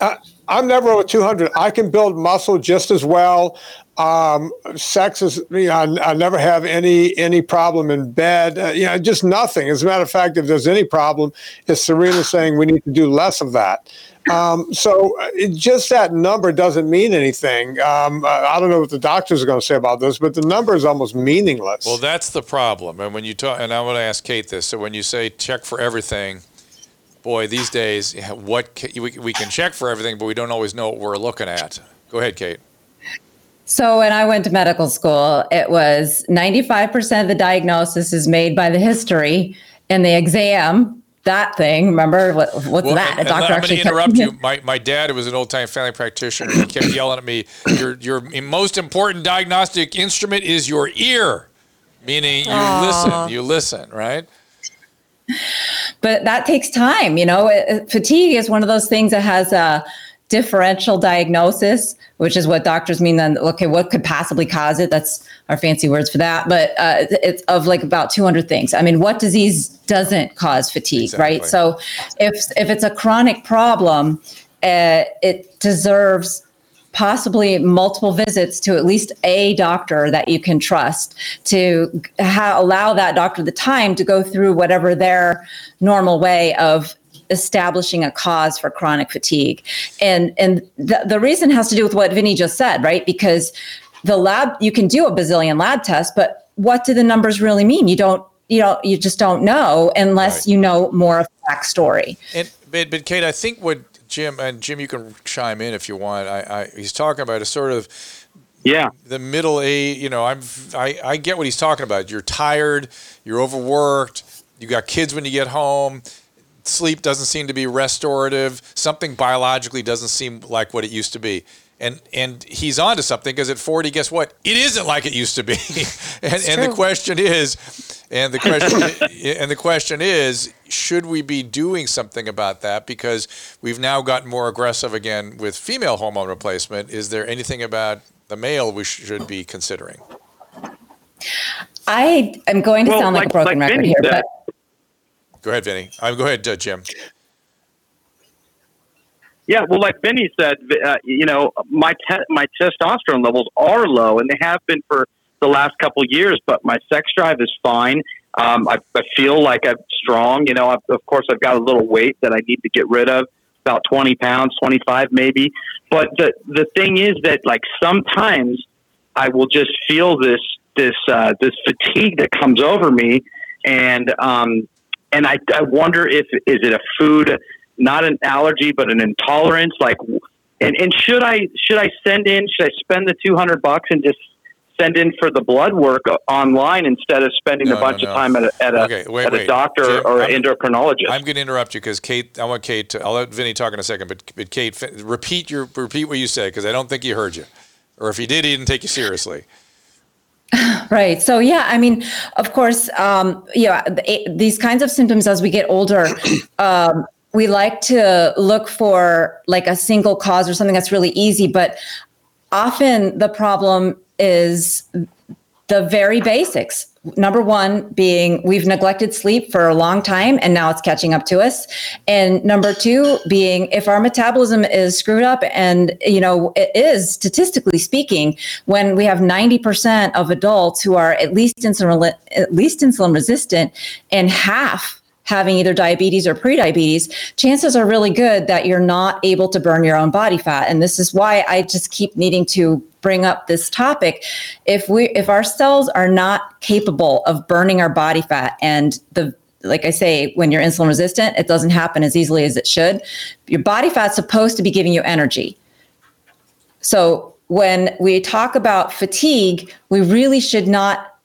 I, I'm never over 200. I can build muscle just as well. Um, sex is, you know, I, I never have any any problem in bed. Uh, you know, just nothing. As a matter of fact, if there's any problem, it's Serena saying we need to do less of that. Um, so uh, it, just that number doesn't mean anything. Um, I I don't know what the doctors are going to say about this, but the number is almost meaningless. Well, that's the problem. And when you talk, and I want to ask Cate this. So when you say check for everything, boy, these days, what we, we can check for everything, but we don't always know what we're looking at. Go ahead, Cate. So when I went to medical school, it was 95% of the diagnosis is made by the history and the exam. That thing, remember what? What's Well, that? A doctor I'm going actually to interrupt you. My, my dad, was an old time family practitioner, he kept yelling at me, your, your most important diagnostic instrument is your ear, meaning you Aw. listen, you listen, right? but that takes time you know it- fatigue is one of those things that has a differential diagnosis which is what doctors mean then okay what could possibly cause it? That's our fancy words for that. But uh, it's of like about 200 things. I mean what disease doesn't cause fatigue right? So if if it's a chronic problem uh, it deserves possibly multiple visits to at least a doctor that you can trust to ha- allow that doctor the time to go through whatever their normal way of establishing a cause for chronic fatigue and and the, the reason has to do with what Vinnie just said right because the lab you can do a bazillion lab tests but what do the numbers really mean you don't you know you just don't know unless you know more of the backstory And but, but Cate, I think what Jim, and Jim, you can chime in if you want. I, I he's talking about a sort of yeah the middle age. You know, I'm I, I get what he's talking about. You're tired, you're overworked, you got kids when you get home. Sleep doesn't seem to be restorative. Something biologically doesn't seem like what it used to be. And and he's onto something because at 40, guess what? It isn't like it used to be. and and the question is, and the question and the question is, should we be doing something about that? Because we've now gotten more aggressive again with female hormone replacement. Is there anything about the male we should be considering? I am going to Well, sound like, like- a broken like record Vinnie here, said- but Go ahead, Vinnie. Uh, go ahead, uh, Jim. Yeah, well, like Vinnie said, uh, you know, my te- my testosterone levels are low, and they have been for the last couple years. But my sex drive is fine. Um, I, I feel like I'm strong. You know, I've, of course, I've got a little weight that I need to get rid of, about twenty pounds, twenty five maybe. But the the thing is that like sometimes I will just feel this this uh, this fatigue that comes over me, and um, and I, I wonder if is it a food, not an allergy, but an intolerance. Like, and, and should I should I send in? Should I spend the two hundred bucks and just send in for the blood work online instead of spending No, a bunch no, of time at a, at a, Okay, wait, at a doctor Jim, or I'm- an endocrinologist? I'm going to interrupt you because Cate. I want Cate. To, I'll let Vinnie talk in a second, but but Cate, repeat your repeat what you said because I don't think he heard you, or if he did, he didn't take you seriously. Right. So yeah, I mean, of course, um, yeah, the- these kinds of symptoms as we get older, um, we like to look for like a single cause or something that's really easy, but often the problem is the very basics. Number one being we've neglected sleep for a long time and now it's catching up to us. And number two being if our metabolism is screwed up and, you know, it is statistically speaking, when we have 90% of adults who are at least insulin, at least insulin resistant and half having either diabetes or prediabetes, chances are really good that you're not able to burn your own body fat. And this is why I just keep needing to bring up this topic. If we if our cells are not capable of burning our body fat and the like I say, when you're insulin resistant, it doesn't happen as easily as it should. Your body fat's supposed to be giving you energy. So when we talk about fatigue, we really should not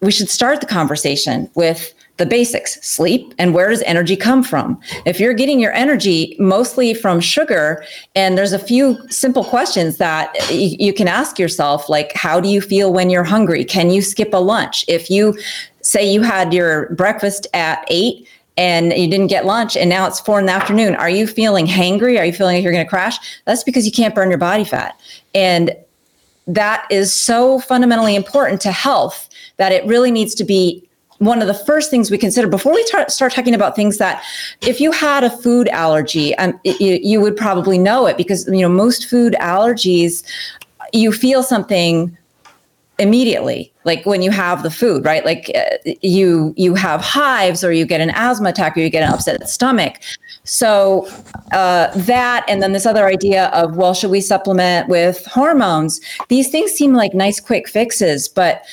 we should start the conversation with the basics sleep and where does energy come from? If you're getting your energy mostly from sugar and there's a few simple questions that y- you can ask yourself like how do you feel when you're hungry? Can you skip a lunch? If you say you had your breakfast at 8 and you didn't get lunch and now it's 4 in the afternoon are you feeling hangry? Are you feeling like you're going to crash? That's because you can't burn your body fat. And that is so fundamentally important to health that it really needs to be one of the first things we consider before we tar- start talking about things that if you had a food allergy um, it, you, would probably know it because you know most food allergies you feel something immediately like when you have the food right? Like uh, you you have hives or you get an asthma attack or you get an upset stomach. So uh, that and then this other idea of well should we supplement with hormones? These things seem like nice quick fixes but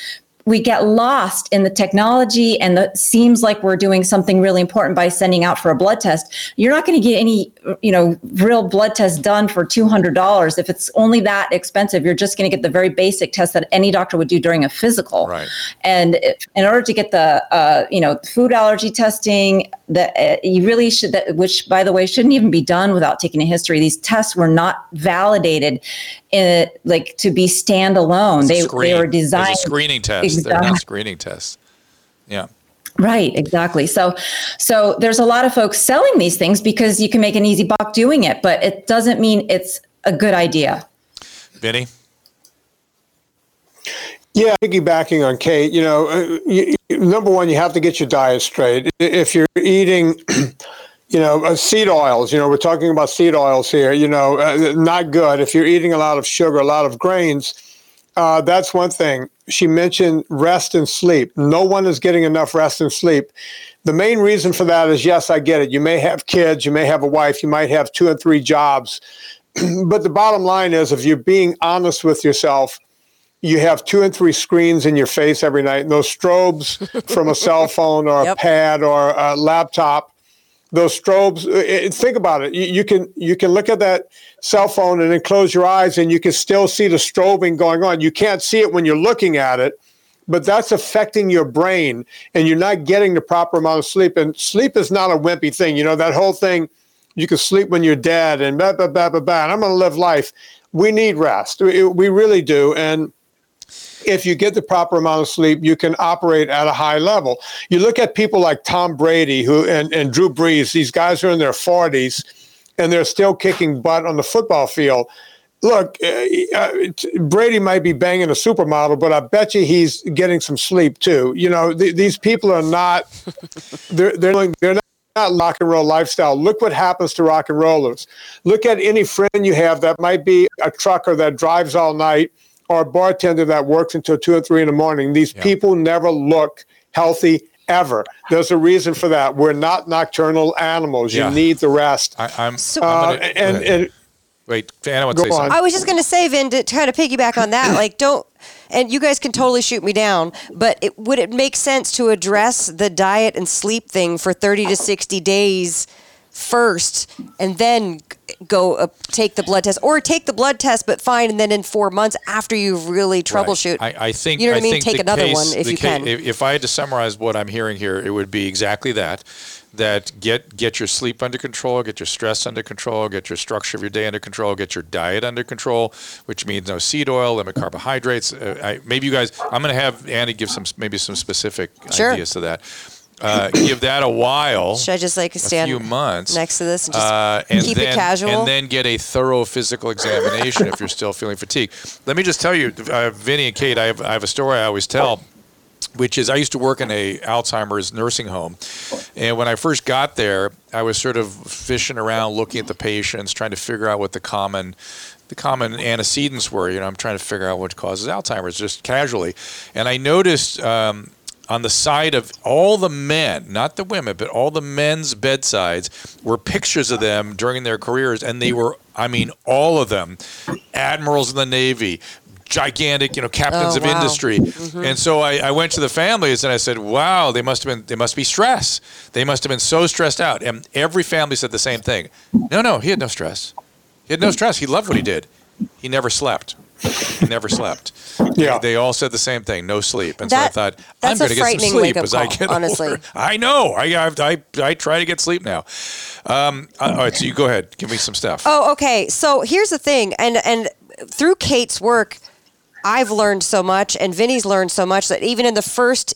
we get lost in the technology and it seems like we're doing something really important by sending out for a blood test. You're not going to get any you know real blood test done for $200 if it's only that expensive you're just going to get the very basic test that any doctor would do during a physical. Right. And if- in order to get the uh, you know food allergy testing that uh, you really should that which by the way shouldn't even be done without taking a history. These tests were not validated in like to be standalone. They, they were designed a screening test. They're not screening tests. Yeah. Right, exactly. So so there's a lot of folks selling these things because you can make an easy buck doing it, but it doesn't mean it's a good idea. Vinnie? Yeah, piggybacking on Cate, you know, uh, you, you- number one, you have to get your diet straight. If you're eating, you know, uh, seed oils, you know, we're talking about seed oils here, you know, uh, not good. If you're eating a lot of sugar, a lot of grains, uh, that's one thing. She mentioned rest and sleep. No one is getting enough rest and sleep. The main reason for that is yes, I get it. You may have kids, you may have a wife, you might have two and three jobs. but the bottom line is if you're being honest with yourself, you have two and three screens in your face every night, and those strobes from a cell phone or a pad or a laptop those strobes. uh, It, think about it. You, you can you can look at that cell phone and then close your eyes, and you can still see the strobing going on. You can't see it when you're looking at it, but that's affecting your brain, and you're not getting the proper amount of sleep. And sleep is not a wimpy thing. You know that whole thing. You can sleep when you're dead, and blah blah blah blah blah. And I'm going to live life. We need rest. We, we really do, and if you get the proper amount of sleep, you can operate at a high level. You look at people like Tom Brady who and, and Drew Brees, these guys are in their 40s and they're still kicking butt on the football field. Look, uh, Brady might be banging a supermodel, but I bet you he's getting some sleep too. You know, th- these people are not, they're, they're, they're not not rock and roll lifestyle. Look what happens to rock and rollers. Look at any friend you have that might be a trucker that drives all night or a bartender that works until two or three in the morning. These people never look healthy ever. There's a reason for that. We're not nocturnal animals. Yeah. You need the rest. I, I'm, So- I'm Uh, gonna, and, and wait, Anna wants to say something. I was just going to say, Vin, to kind of piggyback on that, like, don't, and you guys can totally shoot me down, but it, would it make sense to address the diet and sleep thing for 30 to 60 days first and then go uh, take the blood test or take the blood test but fine and then in four months after you've really troubleshoot I, I think you know what I, mean take another case- one if you ca- can If, if I had to summarize what I'm hearing here, it would be exactly that: that get get your sleep under control, get your stress under control, get your structure of your day under control, get your diet under control, which means no seed oil, limit carbohydrates. Uh, I, maybe you guys, I'm going to have Andy give some maybe some specific Sure. ideas to that. Uh, give that a while. should I just like stand a few months next to this and just uh, and keep then, it casual and then get a thorough physical examination if you're still feeling fatigue. Let me just tell you, uh, Vinnie and Cate, I have, I have a story I always tell, which is I used to work in a Alzheimer's nursing home, and when I first got there, I was sort of fishing around, looking at the patients, trying to figure out what the common the common antecedents were. You know, I'm trying to figure out what causes Alzheimer's just casually, and I noticed. Um, on the side of all the men, not the women, but all the men's bedsides were pictures of them during their careers, and they were, I mean, all of them, admirals in the Navy, gigantic, you know, captains Oh, of wow. industry. Mhm. And so I, I went to the families and I said, "Wow, they must have been, they must be stressed. They must have been so stressed out." And every family said the same thing. No, no, he had no stress. He had no stress. He loved what he did. He never slept. He never slept. Yeah. They, they all said the same thing, no sleep. And That- so I thought, I'm that's a going to get some frightening sleep wake-up as I call, get honestly. older. I know. I, I, I, I try to get sleep now. Um, all right, so you go ahead. Give me some stuff. Oh, okay. So here's the thing, and and through Cate's work, I've learned so much, and Vinnie's learned so much that even in the first.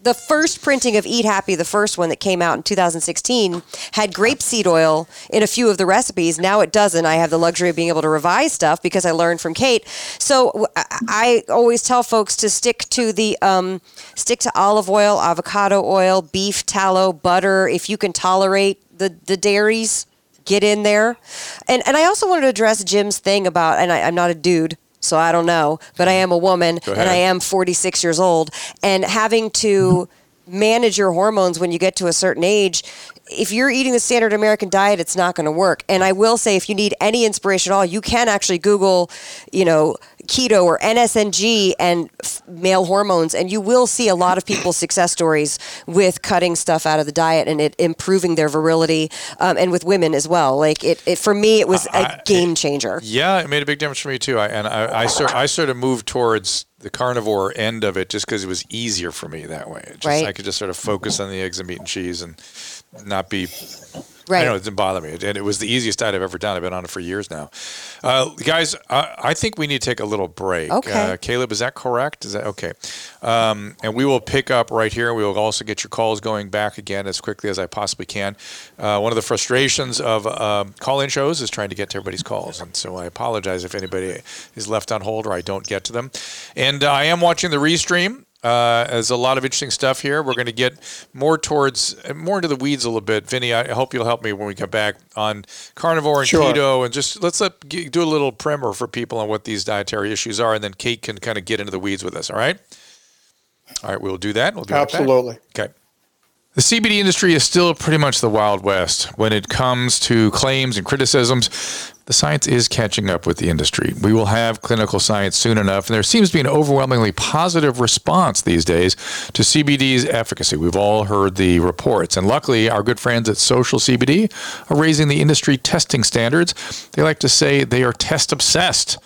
The first printing of Eat Happy, the first one that came out in 2016, had grapeseed oil in a few of the recipes. Now it doesn't. I have the luxury of being able to revise stuff because I learned from Cate. So I always tell folks to stick to the um, stick to olive oil, avocado oil, beef tallow, butter. If you can tolerate the the dairies, get in there. And and I also wanted to address Jim's thing about, and I, I'm not a dude, so I don't know, but I am a woman and I am 46 years old, and having to manage your hormones when you get to a certain age. If you're eating the standard American diet, it's not going to work. And I will say, if you need any inspiration at all, you can actually Google, you know, keto or NSNG and f- male hormones, and you will see a lot of people's success stories with cutting stuff out of the diet and it improving their virility, um, and with women as well. Like it, it for me, it was a game changer. Yeah, it made a big difference for me too. I, and I, I, sort, I sort of moved towards the carnivore end of it just because it was easier for me that way. Just, Right. I could just sort of focus on the eggs and meat and cheese and not be. Right. I know it didn't bother me, and it was the easiest diet I've ever done. I've been on it for years now. Uh, guys, I, I think we need to take a little break. Okay. Uh, Caleb, is that correct? Is that okay? Um, and we will pick up right here. We will also get your calls going back again as quickly as I possibly can. Uh, one of the frustrations of um, call-in shows is trying to get to everybody's calls, and so I apologize if anybody is left on hold or I don't get to them. And uh, I am watching the restream. Uh, there's a lot of interesting stuff here. We're going to get more towards more into the weeds a little bit. Vinnie, I hope you'll help me when we come back on carnivore and Sure. keto, and just let's let, g- do a little primer for people on what these dietary issues are, and then Cate can kind of get into the weeds with us. All right. All right, we'll do that. We'll back. Absolutely. Okay. The CBD industry is still pretty much the Wild West when it comes to claims and criticisms. The science is catching up with the industry. We will have clinical science soon enough, and there seems to be an overwhelmingly positive response these days to CBD's efficacy. We've all heard the reports, and luckily, our good friends at Social CBD are raising the industry testing standards. They like to say they are test obsessed.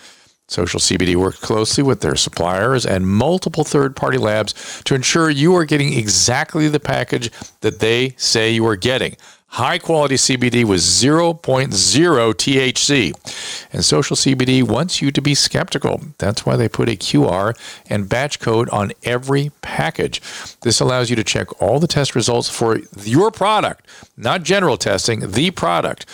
Social CBD works closely with their suppliers and multiple third party labs to ensure you are getting exactly the package that they say you are getting high quality CBD with 0.0 THC. And Social CBD wants you to be skeptical. That's why they put a QR and batch code on every package. This allows you to check all the test results for your product, not general testing, the product,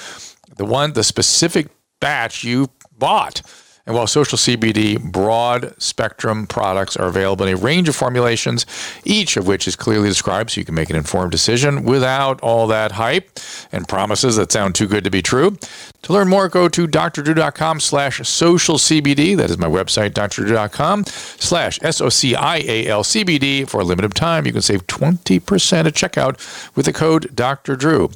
the one, the specific batch you bought. And while Social CBD broad spectrum products are available in a range of formulations, each of which is clearly described so you can make an informed decision without all that hype and promises that sound too good to be true. To learn more, go to drdrew.com slash social CBD. That is my website, drdrew.com slash S-O-C-I-A-L-C-B-D. For a limited time, you can save 20% at checkout with the code Dr. Drew.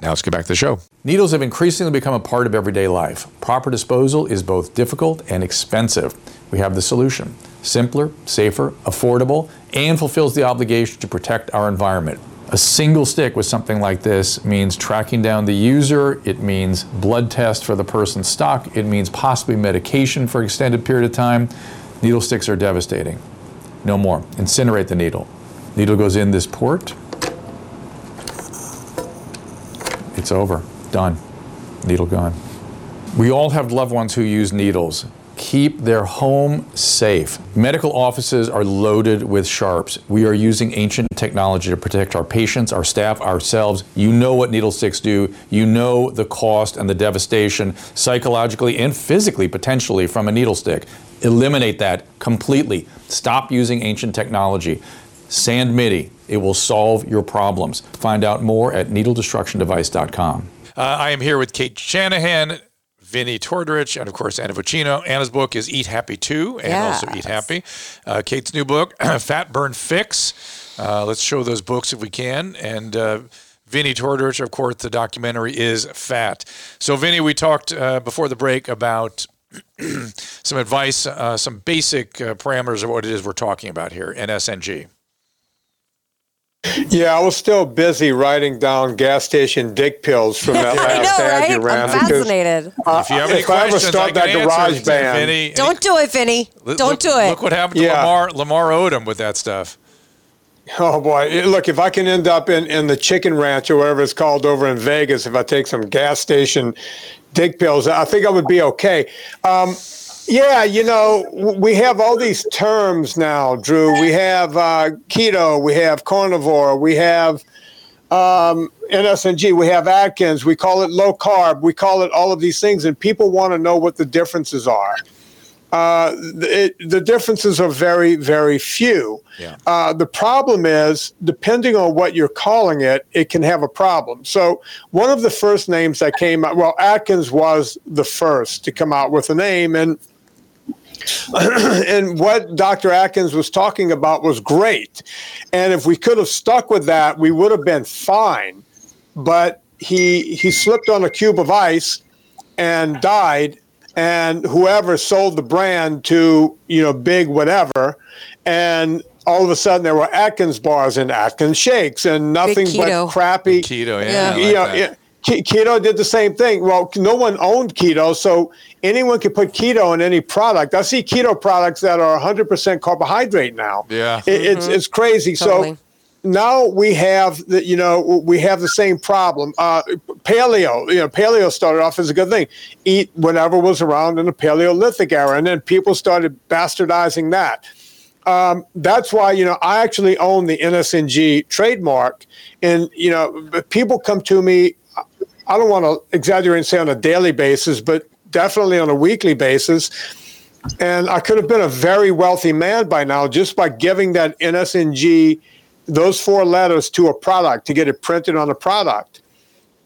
Now let's get back to the show. Needles have increasingly become a part of everyday life. Proper disposal is both difficult and expensive. We have the solution simpler, safer, affordable, and fulfills the obligation to protect our environment. A single stick with something like this means tracking down the user, it means blood test for the person's stock, it means possibly medication for an extended period of time. Needle sticks are devastating. No more. Incinerate the needle. Needle goes in this port, it's over. Done. Needle gone. We all have loved ones who use needles. Keep their home safe. Medical offices are loaded with sharps. We are using ancient technology to protect our patients, our staff, ourselves. You know what needle sticks do. You know the cost and the devastation psychologically and physically, potentially, from a needle stick. Eliminate that completely. Stop using ancient technology. Sand MIDI. It will solve your problems. Find out more at needledestructiondevice.com. Uh, I am here with Cate Shanahan, Vinnie Tortorich, and of course Anna Vocino. Anna's book is Eat Happy Too, and yes. also Eat Happy. Uh, Cate's new book, Fat Burn Fix. Uh, let's show those books if we can. And uh, Vinnie Tortorich, of course, the documentary is Fat. So, Vinnie, we talked uh, before the break about some advice, uh, some basic uh, parameters of what it is we're talking about here in NSNG. Yeah, I was still busy writing down gas station dick pills from that last know, ad right? you ran. I'm fascinated. Uh, if you have any if I ever start that garage band, Vinnie, don't do it, Vinnie. Don't look, do it. Look what happened to yeah. Lamar Lamar Odom with that stuff. Oh boy! Look, if I can end up in, in the chicken ranch or whatever it's called over in Vegas, if I take some gas station dick pills, I think I would be okay. Um, yeah, you know, we have all these terms now, Drew. We have uh, keto, we have carnivore, we have um, NSNG, we have Atkins, we call it low carb, we call it all of these things, and people want to know what the differences are. Uh, it, the differences are very, very few. Yeah. Uh, the problem is, depending on what you're calling it, it can have a problem. So, one of the first names that came out, well, Atkins was the first to come out with a name, and and what Dr. Atkins was talking about was great. And if we could have stuck with that, we would have been fine. But he he slipped on a cube of ice and died and whoever sold the brand to, you know, big whatever and all of a sudden there were Atkins bars and Atkins shakes and nothing but crappy keto, yeah. You know, yeah keto did the same thing. Well, no one owned keto, so anyone could put keto in any product. I see keto products that are 100% carbohydrate now. Yeah, it, mm-hmm. it's it's crazy. Totally. So now we have the you know we have the same problem. Uh, paleo, you know, paleo started off as a good thing. Eat whatever was around in the Paleolithic era, and then people started bastardizing that. Um, that's why you know I actually own the NSNG trademark, and you know people come to me I don't want to exaggerate and say on a daily basis, but definitely on a weekly basis. And I could have been a very wealthy man by now just by giving that NSNG, those four letters to a product to get it printed on a product.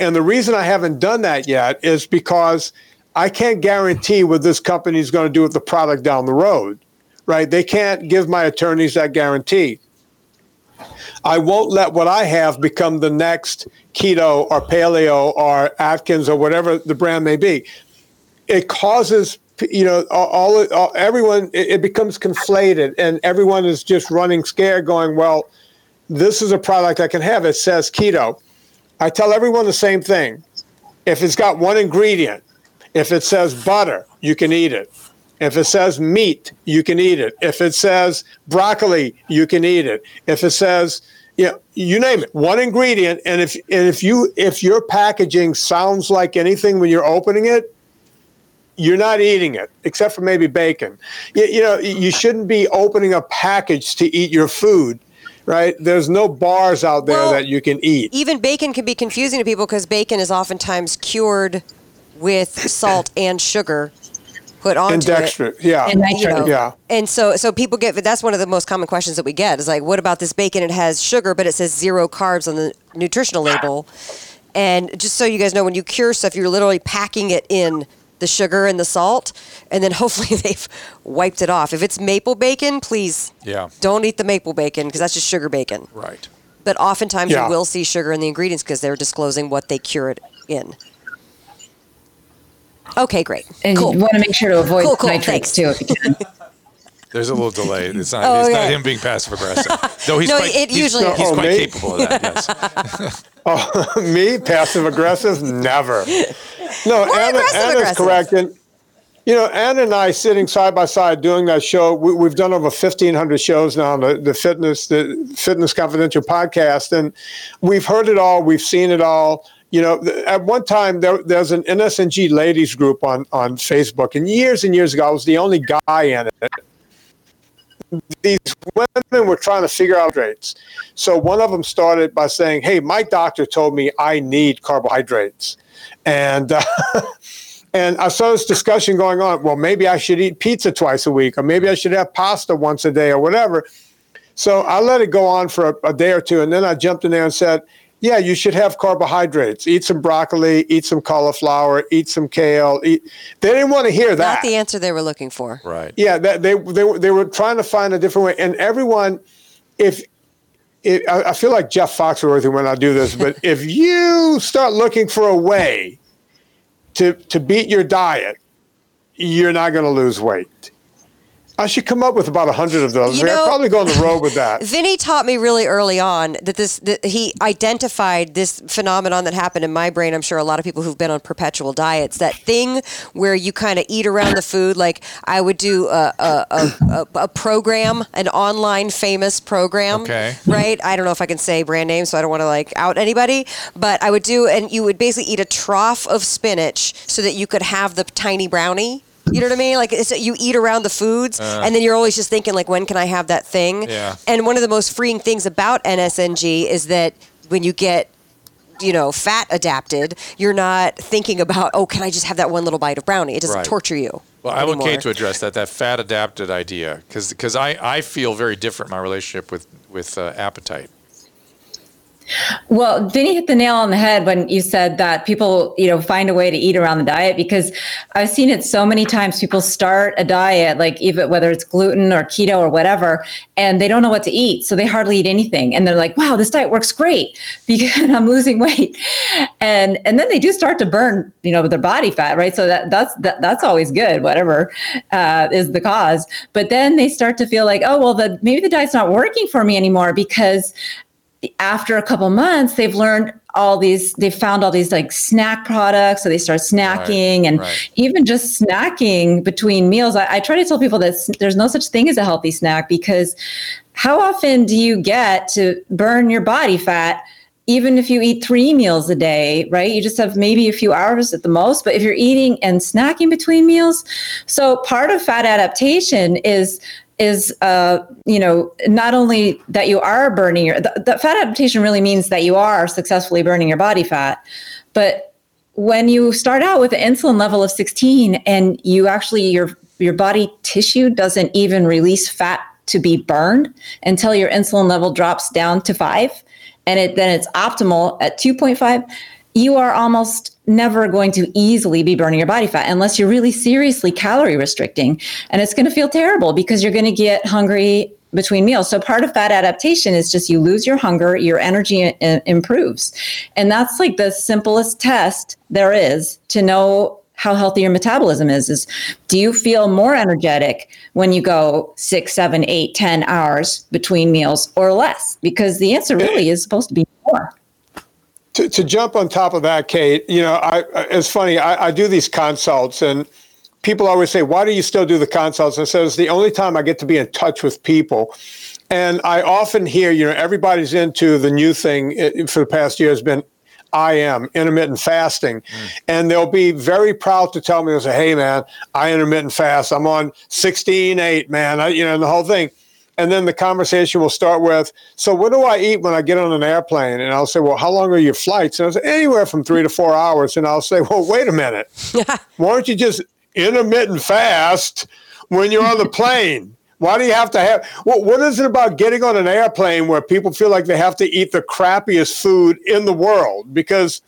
And the reason I haven't done that yet is because I can't guarantee what this company is going to do with the product down the road, right? They can't give my attorneys that guarantee. I won't let what I have become the next keto or paleo or Atkins or whatever the brand may be. it causes you know all, all everyone it, it becomes conflated and everyone is just running scared going well this is a product i can have. It says keto. I tell everyone the same thing. If it's got one ingredient if it says butter you can eat it if it says meat you can eat it if it says broccoli you can eat it if it says you know, you name it one ingredient and if and if you if your packaging sounds like anything when you're opening it you're not eating it, except for maybe bacon. You, you, know, you shouldn't be opening a package to eat your food, right? There's no bars out there Well, that you can eat. Even bacon can be confusing to people because bacon is oftentimes cured with salt and sugar put onto And dextrose, it. yeah. And you nitrate. Yeah. And so, so people get that's one of the most common questions that we get is like, what about this bacon? It has sugar, but it says zero carbs on the nutritional label. And just so you guys know, when you cure stuff, you're literally packing it in the sugar and the salt, and then hopefully they've wiped it off. If it's maple bacon, please Yeah. don't eat the maple bacon because that's just sugar bacon. Right. But oftentimes Yeah. you will see sugar in the ingredients because they're disclosing what they cure it in. Okay, great. And cool. you want to make sure to avoid Cool, cool, nitrates thanks. too if you can. There's a little delay. It's not. Oh, it's yeah. not him being passive aggressive. Though he's No, quite, it he's, usually he's is. quite Oh, me? capable of that. Yes. Oh, me, passive aggressive? Never. No, More Anna, aggressive Anna's aggressive. correct. And, you know, Anna and I sitting side by side doing that show, we, we've done over 1,500 shows now on the, the Fitness the Fitness Confidential podcast. And we've heard it all. We've seen it all. You know, at one time, there, there's an NSNG ladies group on, on Facebook. And years and years ago, I was the only guy in it these women were trying to figure out rates. So one of them started by saying, "Hey, my doctor told me I need carbohydrates," and uh, and I saw this discussion going on. Well, maybe I should eat pizza twice a week, or maybe I should have pasta once a day, or whatever. So I let it go on for a, a day or two, and then I jumped in there and said, "Yeah, you should have carbohydrates. Eat some broccoli, eat some cauliflower, eat some kale." Eat. They didn't want to hear that. Not the answer they were looking for. Right. Yeah, that they they were- they were trying to find a different way, and everyone, if. It, I, I feel like Jeff Foxworthy when I do this, but if you start looking for a way to to beat your diet, you're not going to lose weight. I should come up with about a hundred of those. You I'll know- probably go on the road with that. Vinnie taught me really early on that this that he identified this phenomenon that happened in my brain. I'm sure a lot of people who've been on perpetual diets, that thing where you kind of eat around the food. Like I would do a a, a, a, a program, an online famous program. Okay. Right. I don't know if I can say brand names, so I don't want to like out anybody. But I would do, and you would basically eat a trough of spinach so that you could have the tiny brownie. You know what I mean? Like it's, you eat around the foods, Uh. and then you're always just thinking like, when can I have that thing? Yeah. And one of the most freeing things about NSNG is that when you get you know, fat adapted, you're not thinking about, oh, can I just have that one little bite of brownie? It doesn't Right. torture you. Well, I want anymore. Cate to address that that fat adapted idea because I, I feel very different in my relationship with with uh, appetite. Well, Vinnie hit the nail on the head when you said that people, you know, find a way to eat around the diet because I've seen it so many times. People start a diet, like even whether it's gluten or keto or whatever, and they don't know what to eat, so they hardly eat anything, and they're like, "Wow, this diet works great because I'm losing weight," and and then they do start to burn, you know, their body fat, right? So that that's that, that's always good, whatever uh, is the cause. But then they start to feel like, oh, well, the maybe the diet's not working for me anymore because after a couple months they've learned all these they've found all these like snack products so they start snacking and right. even just snacking between meals I, I try to tell people that there's no such thing as a healthy snack because how often do you get to burn your body fat even if you eat three meals a day right you just have maybe a few hours at the most but if you're eating and snacking between meals so part of fat adaptation is is uh, you know not only that you are burning your the, the fat adaptation really means that you are successfully burning your body fat. But when you start out with an insulin level of 16 and you actually your your body tissue doesn't even release fat to be burned until your insulin level drops down to 5 and it then it's optimal at 2.5 you are almost never going to easily be burning your body fat unless you're really seriously calorie restricting and it's going to feel terrible because you're going to get hungry between meals so part of fat adaptation is just you lose your hunger your energy i- improves and that's like the simplest test there is to know how healthy your metabolism is. Is do you feel more energetic when you go six, seven, eight, ten hours between meals or less? Because the answer really is supposed to be more. To, to jump on top of that, Cate, you know, I, it's funny. I, I do these consults, and people always say, "Why do you still do the consults?" And I said, "It's the only time I get to be in touch with people." And I often hear, you know, everybody's into the new thing eh, for the past year has been I am intermittent fasting. Mm. And they'll be very proud to tell me, they'll say, hey, man, I intermittent fast. I'm on 16, 8, man, I, you know, and the whole thing. And then the conversation will start with, so what do I eat when I get on an airplane? And I'll say, well, how long are your flights? And I'll say, anywhere from three to four hours. And I'll say, well, wait a minute. Why don't you just intermittent fast when you're on the plane? Why do you have to have? What, what is it about getting on an airplane where people feel like they have to eat the crappiest food in the world? Because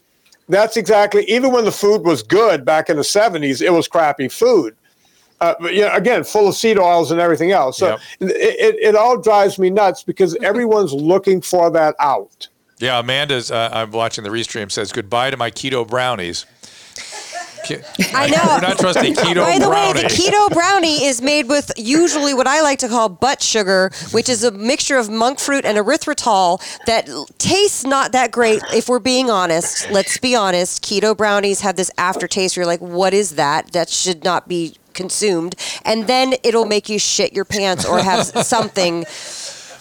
that's exactly, even when the food was good back in the 70s, it was crappy food. Uh, but, you know, again, full of seed oils and everything else. So yep. it, it, it, all drives me nuts because everyone's looking for that out. Yeah, Amanda's, uh, I'm watching the restream, says goodbye to my keto brownies. I know. We're not trusting keto By the brownie. way, the keto brownie is made with usually what I like to call butt sugar, which is a mixture of monk fruit and erythritol that tastes not that great. If we're being honest, let's be honest. Keto brownies have this aftertaste. Where you're like, what is that? That should not be consumed. And then it'll make you shit your pants or have something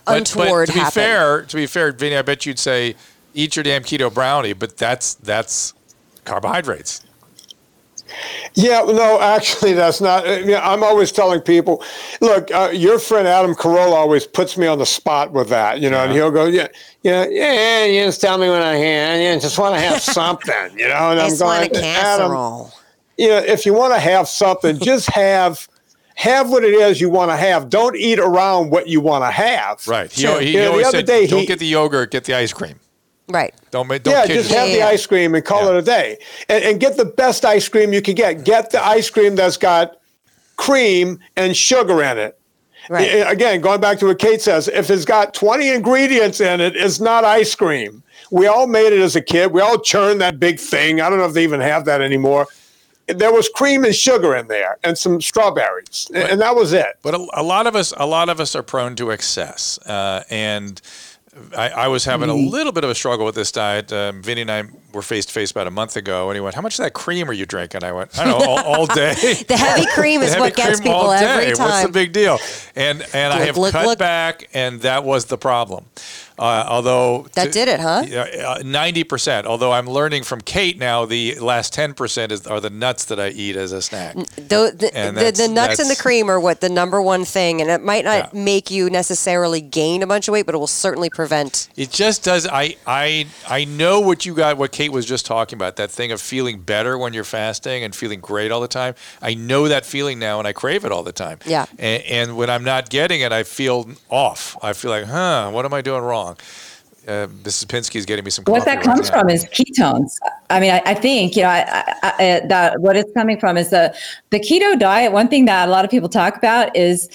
untoward but to be happen. fair, to be fair, Vinnie, I bet you'd say eat your damn keto brownie, but that's that's carbohydrates. Yeah, no, actually, that's not. I mean, I'm always telling people, look, uh, your friend Adam Carolla always puts me on the spot with that, you know, and he'll go, yeah, yeah, yeah, yeah, you just tell me when I hear, yeah, just want to have something, you know, and I'm Just want going, a Adam, casserole. You know, if you want to have something, just have. Have what it is you want to have. Don't eat around what you want to have. Right. He, Sure. he, You he know, always the other said, day don't he- get the yogurt, get the ice cream. Right. Don't make. Don't yeah, kid just yourself. have the ice cream and call it a day, and, and get the best ice cream you can get. Get the ice cream that's got cream and sugar in it. Right. I- Again, going back to what Cate says, if it's got 20 ingredients in it, it's not ice cream. We all made it as a kid. We all churned that big thing. I don't know if they even have that anymore. There was cream and sugar in there, and some strawberries, and- and that was it. But a, a lot of us, a lot of us are prone to excess, uh, and I, I was having a Mm-hmm. little bit of a struggle with this diet. Um, Vinnie and I were face to face about a month ago, and he went, "How much of that cream are you drinking?" I went, "I don't know, all, all day." The heavy cream is what gets people every What's the time. big deal? And and I have look, cut look. back, and that was the problem. Uh, although That did it, huh? Ninety percent. Although I'm learning from Cate now, the last ten percent is are the nuts that I eat as a snack. The, the, the, the nuts and the cream are what the number one thing, and it might not make you necessarily gain a bunch of weight, but it will certainly prevent. It just does. I I I know what you got. What Cate was just talking about. That thing of feeling better when you're fasting and feeling great all the time. I know that feeling now, and I crave it all the time. Yeah. And, and when I'm not getting it, I feel off. I feel like, huh, what am I doing wrong? Uh, Mrs. Pinsky is getting me some. what that right comes now. from is ketones. I mean, I, I think you know I, I, I, that what it's coming from is the the keto diet. One thing that a lot of people talk about is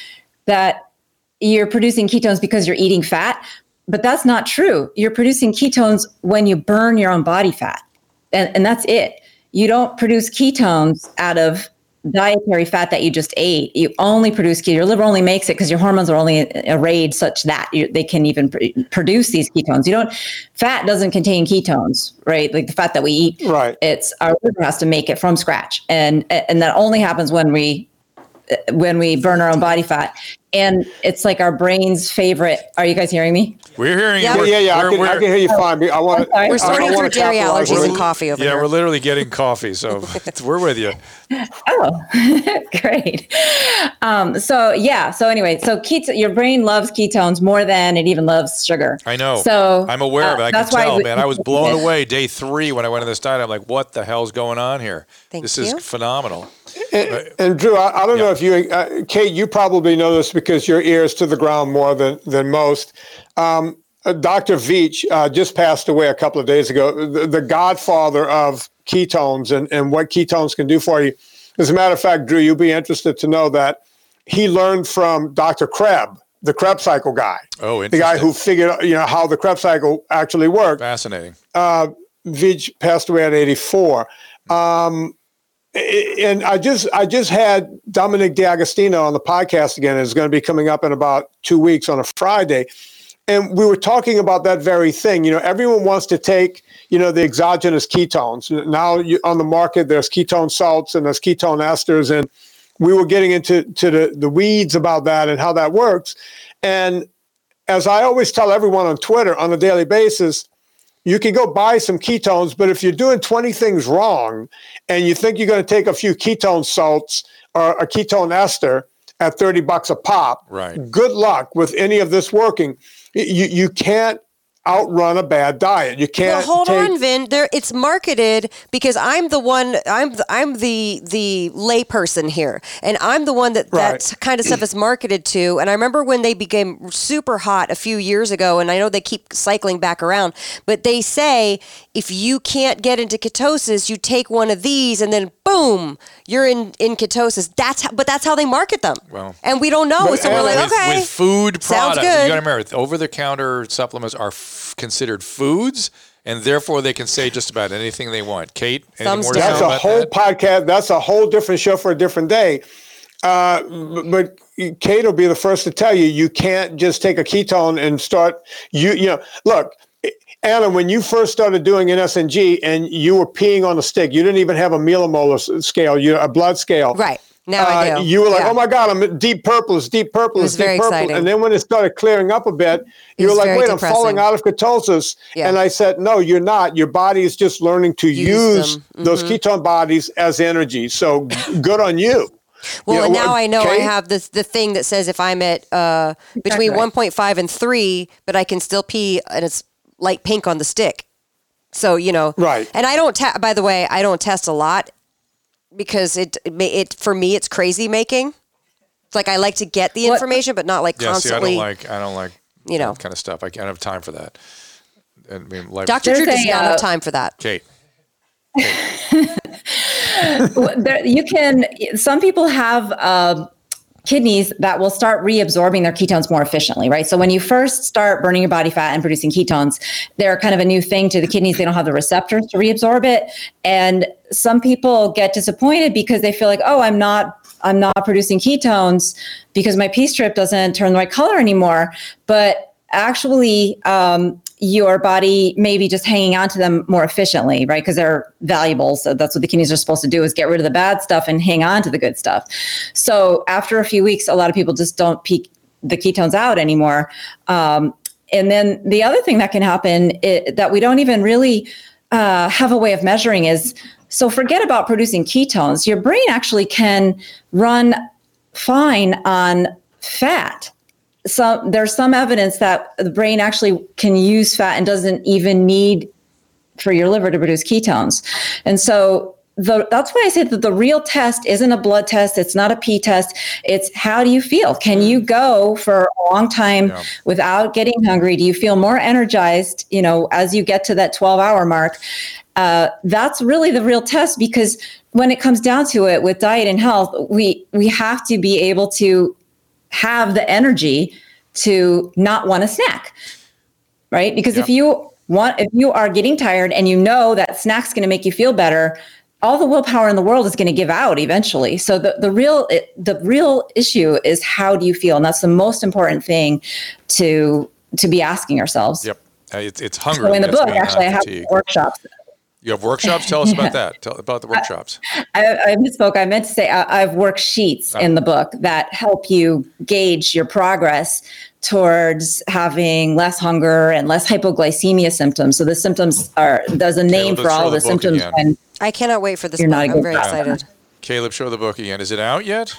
that you're producing ketones because you're eating fat, but that's not true. You're producing ketones when you burn your own body fat, and and that's it. You don't produce ketones out of dietary fat that you just ate. You only produce keto. Your liver only makes it because your hormones are only arrayed such that you, they can even pr- produce these ketones. You don't. Fat doesn't contain ketones, right? Like the fat that we eat. Right. It's our liver has to make it from scratch, and and that only happens when we when we burn our own body fat. And it's like our brain's favorite. Are you guys hearing me? We're hearing Yeah, you. yeah, yeah. I We're- can, I we're- can hear you fine. I want to. We're sorting through dairy allergies and we're- coffee over yeah, here. we're literally getting coffee, so we're with you. Oh, great. Um, so yeah. So anyway, so keto, your brain loves ketones more than it even loves sugar. I know. So I'm aware of it. uh, I can that's why tell, we- man. I was blown away day three when I went on this diet. I'm like, what the hell's going on here? Thank this you. is phenomenal. And, and Drew, I, I don't know if you, uh, Cate, you probably know this because your ears to the ground more than than most. Um, uh, Dr. Veech uh, just passed away a couple of days ago, the, the godfather of ketones and, and what ketones can do for you. As a matter of fact, Drew, you'll be interested to know that he learned from Dr. Krebs, the Krebs cycle guy, Oh, the guy who figured out, you know how the Krebs cycle actually worked Fascinating. uh, Veech passed away at 84. Um, and I just I just had Dominic D'Agostino on the podcast again. It's going to be coming up in about two weeks on a Friday, and we were talking about that very thing. You know, everyone wants to take you know the exogenous ketones. Now you, on the market, there's ketone salts and there's ketone esters, and we were getting into to the the weeds about that and how that works. And as I always tell everyone on Twitter on a daily basis, you can go buy some ketones, but if you're doing 20 things wrong and you think you're going to take a few ketone salts or a ketone ester at 30 bucks a pop, right. good luck with any of this working. You, you can't outrun a bad diet. You can't. Well, hold take, on, Vin. There, it's marketed because I'm the one. I'm the, I'm the the layperson here, and I'm the one that Right. that kind of stuff is marketed to. And I remember when they became super hot a few years ago, and I know they keep cycling back around. But they say if you can't get into ketosis, you take one of these, and then boom, you're in in ketosis. That's how, but that's how they market them. Well, and we don't know, so we're like, with, okay, with food Sounds products, good. you got to remember, over-the-counter supplements are f- considered foods, and therefore they can say just about anything they want. Cate, anything more to That's a whole that? podcast. That's a whole different show for a different day. Uh, but Cate will be the first to tell you you can't just take a ketone and start. You you know look. Anna, when you first started doing NSNG and you were peeing on a stick, you didn't even have a millimolar scale, you a blood scale. Right. Now I Uh, do. You were like, Yeah. "Oh my God, I'm deep purple. It's deep purple. It's was deep very purple." exciting. And then when it started clearing up a bit, you were like, very "Wait, I'm falling out of ketosis." Yeah. And I said, "No, you're not. Your body is just learning to Use use, them. those ketone bodies as energy. So good on you." Well, You know, now I know I have this the thing that says if I'm at uh, between Exactly. 1.5 and 3, but I can still pee and it's light pink on the stick. So, you know. Right. And I don't te- by the way, I don't test a lot because it it, for me it's crazy making. It's like I like to get the information but not like Yeah, see, I constantly don't like, I don't like, you know. that kind of stuff. I don't have time for that. I mean, life Dr. Drew does not have time for that. Cate. Well, there, you can some people have um, kidneys that will start reabsorbing their ketones more efficiently right? So when you first start burning your body fat and producing ketones they're kind of a new thing to the kidneys. They don't have the receptors to reabsorb it. And some people get disappointed because they feel like oh i'm not i'm not producing ketones because my p strip doesn't turn the right color anymore. But actually um, your body maybe just hanging on to them more efficiently right? Because they're valuable. So that's what the kidneys are supposed to do is get rid of the bad stuff and hang on to the good stuff. So after a few weeks a lot of people just don't peak the ketones out anymore. Um, and then the other thing that can happen that we don't even really uh, have a way of measuring is so forget about producing ketones. Your brain actually can run fine on fat some there's some evidence that the brain actually can use fat and doesn't even need for your liver to produce ketones. And so the, that's why I say that the real test isn't a blood test. It's not a P test. It's how do you feel? Can you go for a long time without getting hungry? Do you feel more energized, you know, as you get to that 12 hour mark? Uh, that's really the real test because when it comes down to it with diet and health, we, we have to be able to have the energy to not want a snack right? Because if you want if you are getting tired and you know that snack's going to make you feel better all the willpower in the world is going to give out eventually. So the, the real it, the real issue is how do you feel? And that's the most important thing to to be asking ourselves. Yep. Uh, It's, it's hunger. so in the book actually i have workshops You have workshops? Tell us Yeah. about that. Tell about the workshops. I, I misspoke. I meant to say I, I have worksheets Oh. in the book that help you gauge your progress towards having less hunger and less hypoglycemia symptoms. So the symptoms are there's a name let's for all the the symptoms again. when I cannot wait for this You're book. not a I'm very excited. Caleb, show the book again. Is it out yet?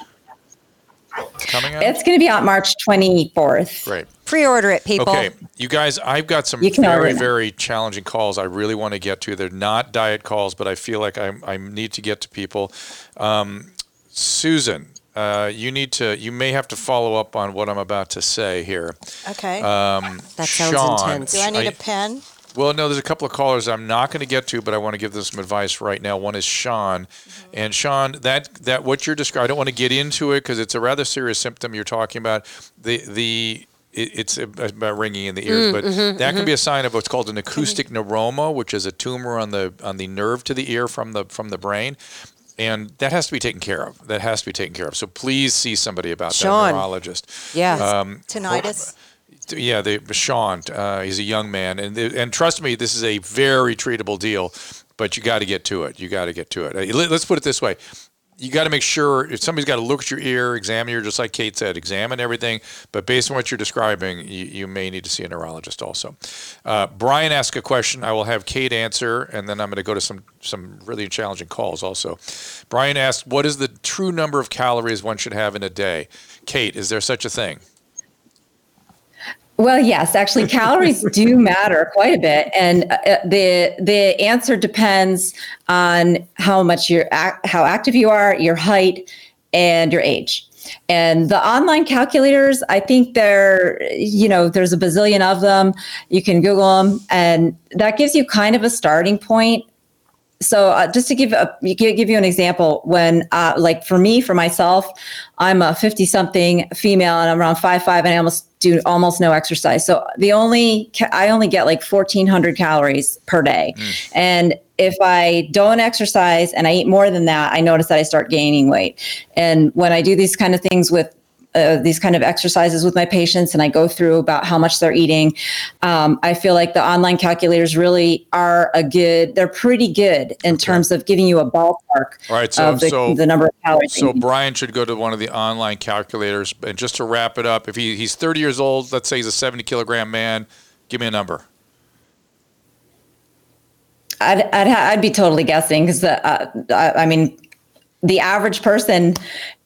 It's coming out? it's going to be out March 24th. Great. Pre-order it, people. Okay, you guys, I've got some You can order very, very challenging calls I really want to get to. They're not diet calls, but I feel like I, I need to get to people. Um, Susan, uh, you need to, you may have to follow up on what I'm about to say here. Okay. Um, That sounds Sean, intense. Do I need a pen? Well, no, there's a couple of callers I'm not going to get to, but I want to give them some advice right now. One is Sean, Mm-hmm. and Sean, that that what you're describing, I don't want to get into it because it's a rather serious symptom you're talking about. The the it, it's about ringing in the ears, Mm, but mhm, that can mhm. be a sign of what's called an acoustic neuroma, which is a tumor on the on the nerve to the ear from the from the brain. and that has to be taken care of. That has to be taken care of. So please see somebody about Sean. that neurologist. Yeah. Um, Tinnitus. Yeah, the Sean, uh, he's a young man, and and trust me, this is a very treatable deal. But you got to get to it. You got to get to it. Uh, let- Let's put it this way: you got to make sure if somebody's got to look at your ear, examine your, just like Cate said, examine everything. But based on what you're describing, you, you may need to see a neurologist also. Uh, Brian asked a question. I will have Cate answer, and then I'm going to go to some some really challenging calls also. Brian asked, "What is the true number of calories one should have in a day?" Cate, is there such a thing? Well, yes, actually, calories do matter quite a bit, and uh, the the answer depends on how much you're ac- how active you are, your height, and your age. And the online calculators, I think they're you know there's a bazillion of them. You can Google them, and that gives you kind of a starting point so uh, just to give a you give you an example when uh, like for me for myself i'm a 50 something female and i'm around 5 5 and i almost do almost no exercise. So the only i only get like 1400 calories per day. And if i don't exercise and i eat more than that i notice that i start gaining weight. And when i do these kind of things with uh, these kind of exercises with my patients and I go through about how much they're eating. Um, I feel like the online calculators really are a good, they're pretty good in terms of giving you a ballpark All right, so of the, so the number of calories. So Brian should go to one of the online calculators. And just to wrap it up, if he, he's 30 years old, let's say he's a 70 kilogram man, give me a number. I'd, I'd, I'd be totally guessing because uh, I, I mean, the average person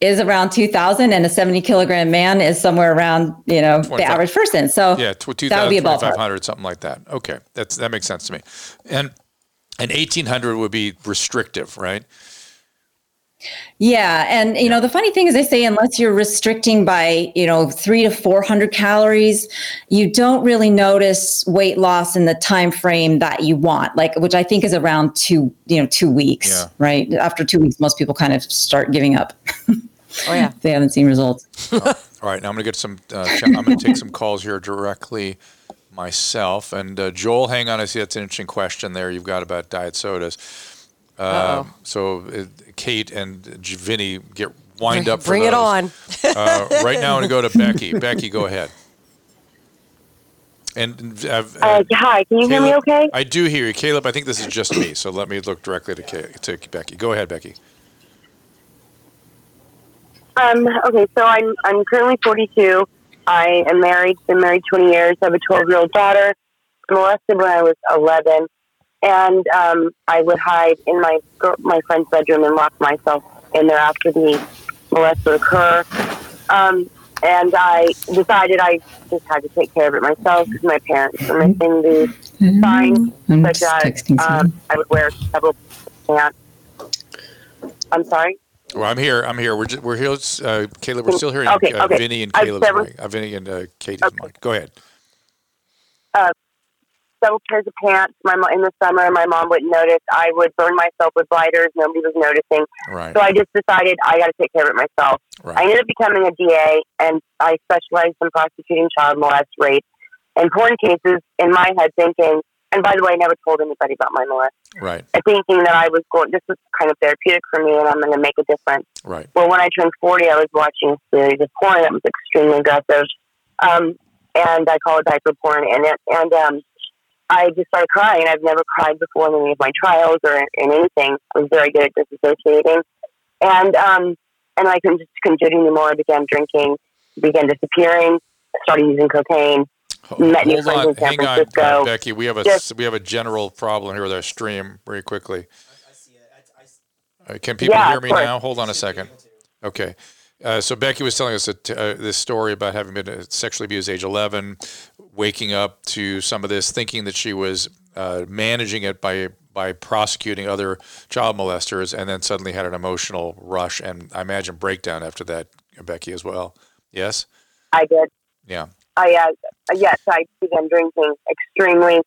is around 2000 and a 70 kilogram man is somewhere around, you know, the average person. So Yeah, tw- that would be a 2,000, 2,500, something like that. Okay, that's that makes sense to me. And and 1,800 would be restrictive, right? Yeah, and you know the funny thing is, they say unless you're restricting by you know three to four hundred calories, you don't really notice weight loss in the time frame that you want, like which I think is around two you know two weeks, Yeah. right? After two weeks, most people kind of start giving up. Oh yeah. they haven't seen results. All right, now I'm going to get some. Uh, I'm going to take some calls here directly myself. And uh, Joel, hang on. I see that's an interesting question there. You've got about diet sodas. Uh, so uh, Cate and J- Vinnie get wind up. For Bring it those. on. uh, right now, I'm going to go to Becky. Becky, go ahead. And uh, Uh, hi, can you hear me Caleb- okay? I do hear you, Caleb. I think this is just me, so let me look directly to, Ca- to Becky. Go ahead, Becky. Um, okay, so I'm I'm currently 42. I am married, been married 20 years. I have a 12 year old daughter. Molested when I was 11, and um, I would hide in my my friend's bedroom and lock myself in there after the molest would occur. Um, and I decided I just had to take care of it myself because my parents were missing the signs, I'm such just as texting um, I would wear several pants. I'm sorry. Well, I'm here. I'm here. We're just, we're here. Uh, Caleb, we're still hearing Okay, uh, okay. Vinnie and I've Caleb's never- mic. Uh, Vinnie and uh, Katie's mic. Go ahead. uh, several pairs of pants. My mo- in the summer, my mom wouldn't notice. I would burn myself with lighters. Nobody was noticing. Right. So I just decided I got to take care of it myself. Right. I ended up becoming a DA, and I specialized in prosecuting child molest, rape, and porn cases. In my head, thinking. And by the way, I never told anybody about my molest. Right. Thinking that I was going. This was kind of therapeutic for me, and I'm going to make a difference. Right. Well, when I turned 40, I was watching a series of porn that was extremely aggressive. Um, and I call it diaper porn. And, it, and um, I just started crying. I've never cried before in any of my trials or in, in anything. I was very good at disassociating. And, um, and I couldn't just couldn't do it anymore. I began drinking, began disappearing, started using cocaine. Met new Hold friends on. in San Hang on, uh, Becky. We have a Just- we have a general problem here with our stream. Very quickly. Can people Yeah, hear me now? Hold on a second. Okay. Uh, so Becky was telling us that, uh, this story about having been uh, sexually abused at age 11, waking up to some of this, thinking that she was uh, managing it by by prosecuting other child molesters, and then suddenly had an emotional rush and I imagine breakdown after that, Becky as well. Yes. I did. Yeah. I uh, yes, I began drinking extremely.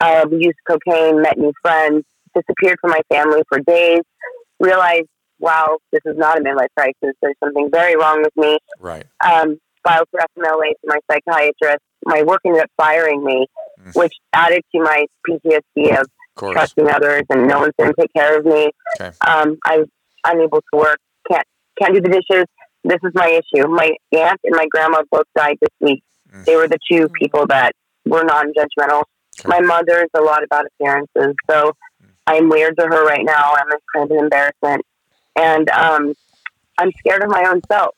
Uh, used cocaine, met new friends, disappeared from my family for days. Realized, wow, this is not a midlife crisis. There's something very wrong with me. Right. Um, filed for FMLA to my psychiatrist. My work ended up firing me, which added to my PTSD of course. trusting others and no one's going to take care of me. Okay. Um, I unable to work, can't can't do the dishes. This is my issue. My aunt and my grandma both died this week. They were the two people that were non-judgmental. My mother is a lot about appearances, so I'm weird to her right now. I'm kind of an embarrassment, and um, I'm scared of my own self.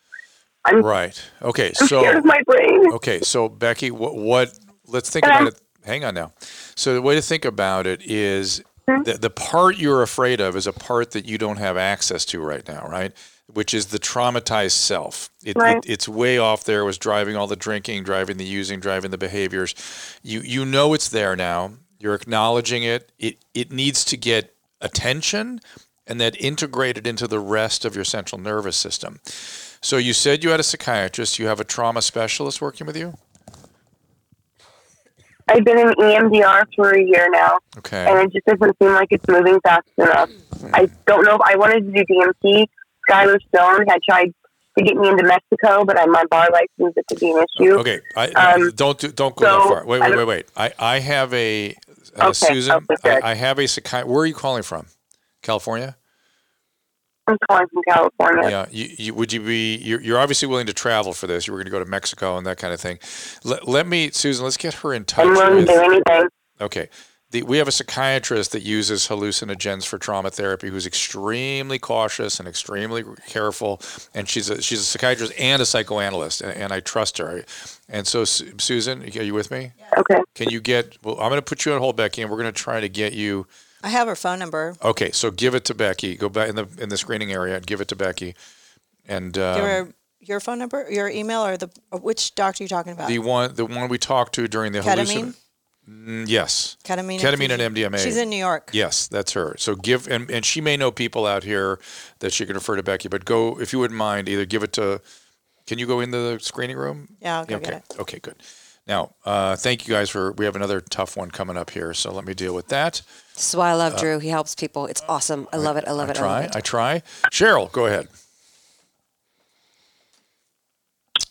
I'm Right. Okay. I'm so scared of my brain. Okay. So Becky, what? What? Let's think about it. Hang on now. So the way to think about it is hmm? the the part you're afraid of is a part that you don't have access to right now, right? Which is the traumatized self. It, Right. it, it's way off there. It was driving all the drinking, driving the using, driving the behaviors. You you know it's there now. You're acknowledging it. It it needs to get attention and then integrated into the rest of your central nervous system. So you said you had a psychiatrist. You have a trauma specialist working with you. I've been in EMDR for a year now, Okay. and it just doesn't seem like it's moving fast enough. I don't know if I wanted to do DMT. Skylar Stone had tried to get me into Mexico, but I, my bar license it could be an issue. Okay, I, Um, don't do, don't go that far. Wait, wait, wait, wait. I, I have a uh, Okay, Susan. I, I have a psychiatrist. Where are you calling from? California. I'm calling from California. Yeah. You, you, would you be? You're, you're obviously willing to travel for this. You were going to go to Mexico and that kind of thing. Let, let me, Susan. Let's get her in touch I'm willing with. to do anything. Okay. The, we have a psychiatrist that uses hallucinogens for trauma therapy who's extremely cautious and extremely careful. And she's a, she's a psychiatrist and a psychoanalyst, and, and I trust her. And so, Su- Susan, are you with me? Okay. Can you get, well, I'm going to put you on hold, Becky, and we're going to try to get you. I have her phone number. Okay, so give it to Becky. Go back in the in the screening area and give it to Becky. And um, your your phone number, your email, or the which doctor are you talking about? the one the one we talked to during the Ketamine? hallucin- Mm, yes. Ketamine. Ketamine and MDMA. She's in New York. Yes, that's her. So give and, and she may know people out here that she can refer to Becky. But go if you wouldn't mind, either give it to. Can you go into the screening room? Yeah, I'll go okay. get it. Okay, good. Now, uh, thank you guys for. We have another tough one coming up here, so let me deal with that. This is why I love Uh, Drew. He helps people. It's awesome. I love it. I love I it. I try. I try. Cheryl, go ahead.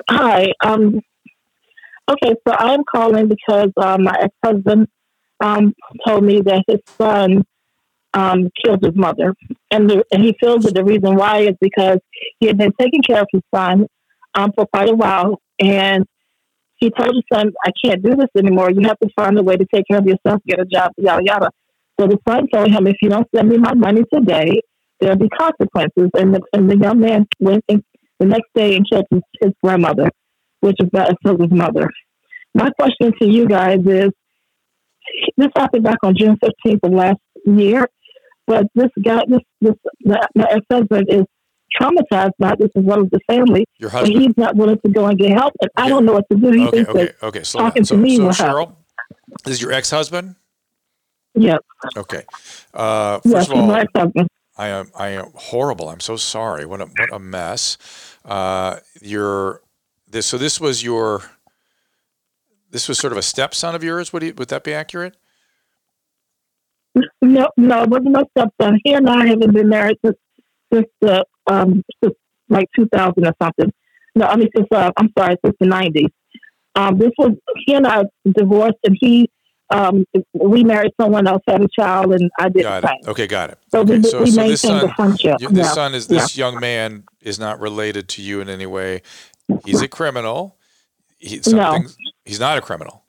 Hi. Um, okay, so I'm calling because uh, my ex-husband um, told me that his son um, killed his mother, and the, and he feels that the reason why is because he had been taking care of his son um, for quite a while, and he told his son, "I can't do this anymore. You have to find a way to take care of yourself, get a job, yada yada." So the son told him, "If you don't send me my money today, there'll be consequences." And the, and the young man went and the next day and killed his, his grandmother, which is that killed his mother. My question to you guys is: This happened back on June fifteenth of last year, but this guy, this this the, my ex husband is traumatized by this as well as the family. Your husband- he's not willing to go and get help, and I don't know what to do. He Okay, thinks okay, that okay. Down. talking So, to me so will help. Cheryl, this is your ex-husband. Yes. Okay. Uh, Yes, first of all, my ex-husband. I am I am horrible. I'm so sorry. What a what a mess. Uh, your this so this was your this was sort of a stepson of yours. Would you, would that be accurate? No, no, it wasn't my stepson. He and I haven't been married since since the um since like 2000 or something. No, I mean since uh, I'm sorry, since the 90s. Um, this was he and I divorced, and he um we married someone else, had a child, and I didn't. Got it. Okay, got it. So okay, we- so, we so this son, friendship. you- this Yeah. son is this young man is not related to you in any way. He's a criminal. He, No. he's not a criminal.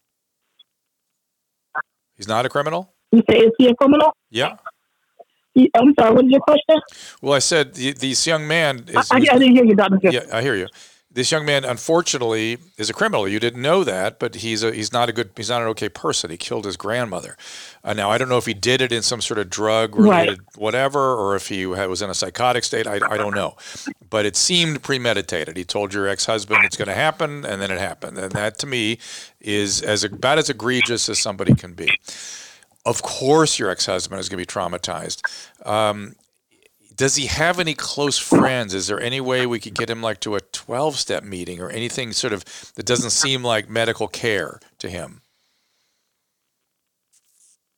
He's not a criminal. You say, is he a criminal? Yeah. I'm sorry. What is your question? Well, I said the, this young man is. I, I, I didn't hear you, Doctor. Yeah, I hear you. This young man, unfortunately, is a criminal. You didn't know that, but he's a he's not a good he's not an okay person. He killed his grandmother. Uh, now I don't know if he did it in some sort of drug related whatever, or if he was in a psychotic state. I, I don't know, but it seemed premeditated. He told your ex husband it's going to happen, and then it happened. And that to me is as about as egregious as somebody can be. Of course, your ex husband is going to be traumatized. Um, does he have any close friends? Is there any way we could get him like to a 12 step meeting or anything sort of that doesn't seem like medical care to him?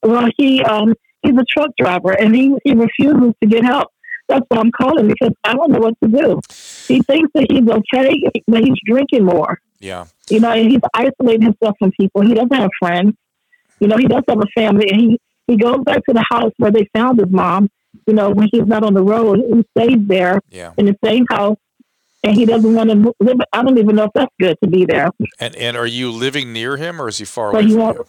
Well, he um he's a truck driver, and he he refuses to get help. That's why I'm calling because I don't know what to do. He thinks that he's okay, but he's drinking more. Yeah. You know, and he's isolating himself from people. He doesn't have friends. You know, he does have a family, and he he goes back to the house where they found his mom, you know, when he's not on the road, he stays there Yeah. in the same house, and he doesn't want to live. I don't even know if that's good to be there. And and are you living near him or is he far away from you?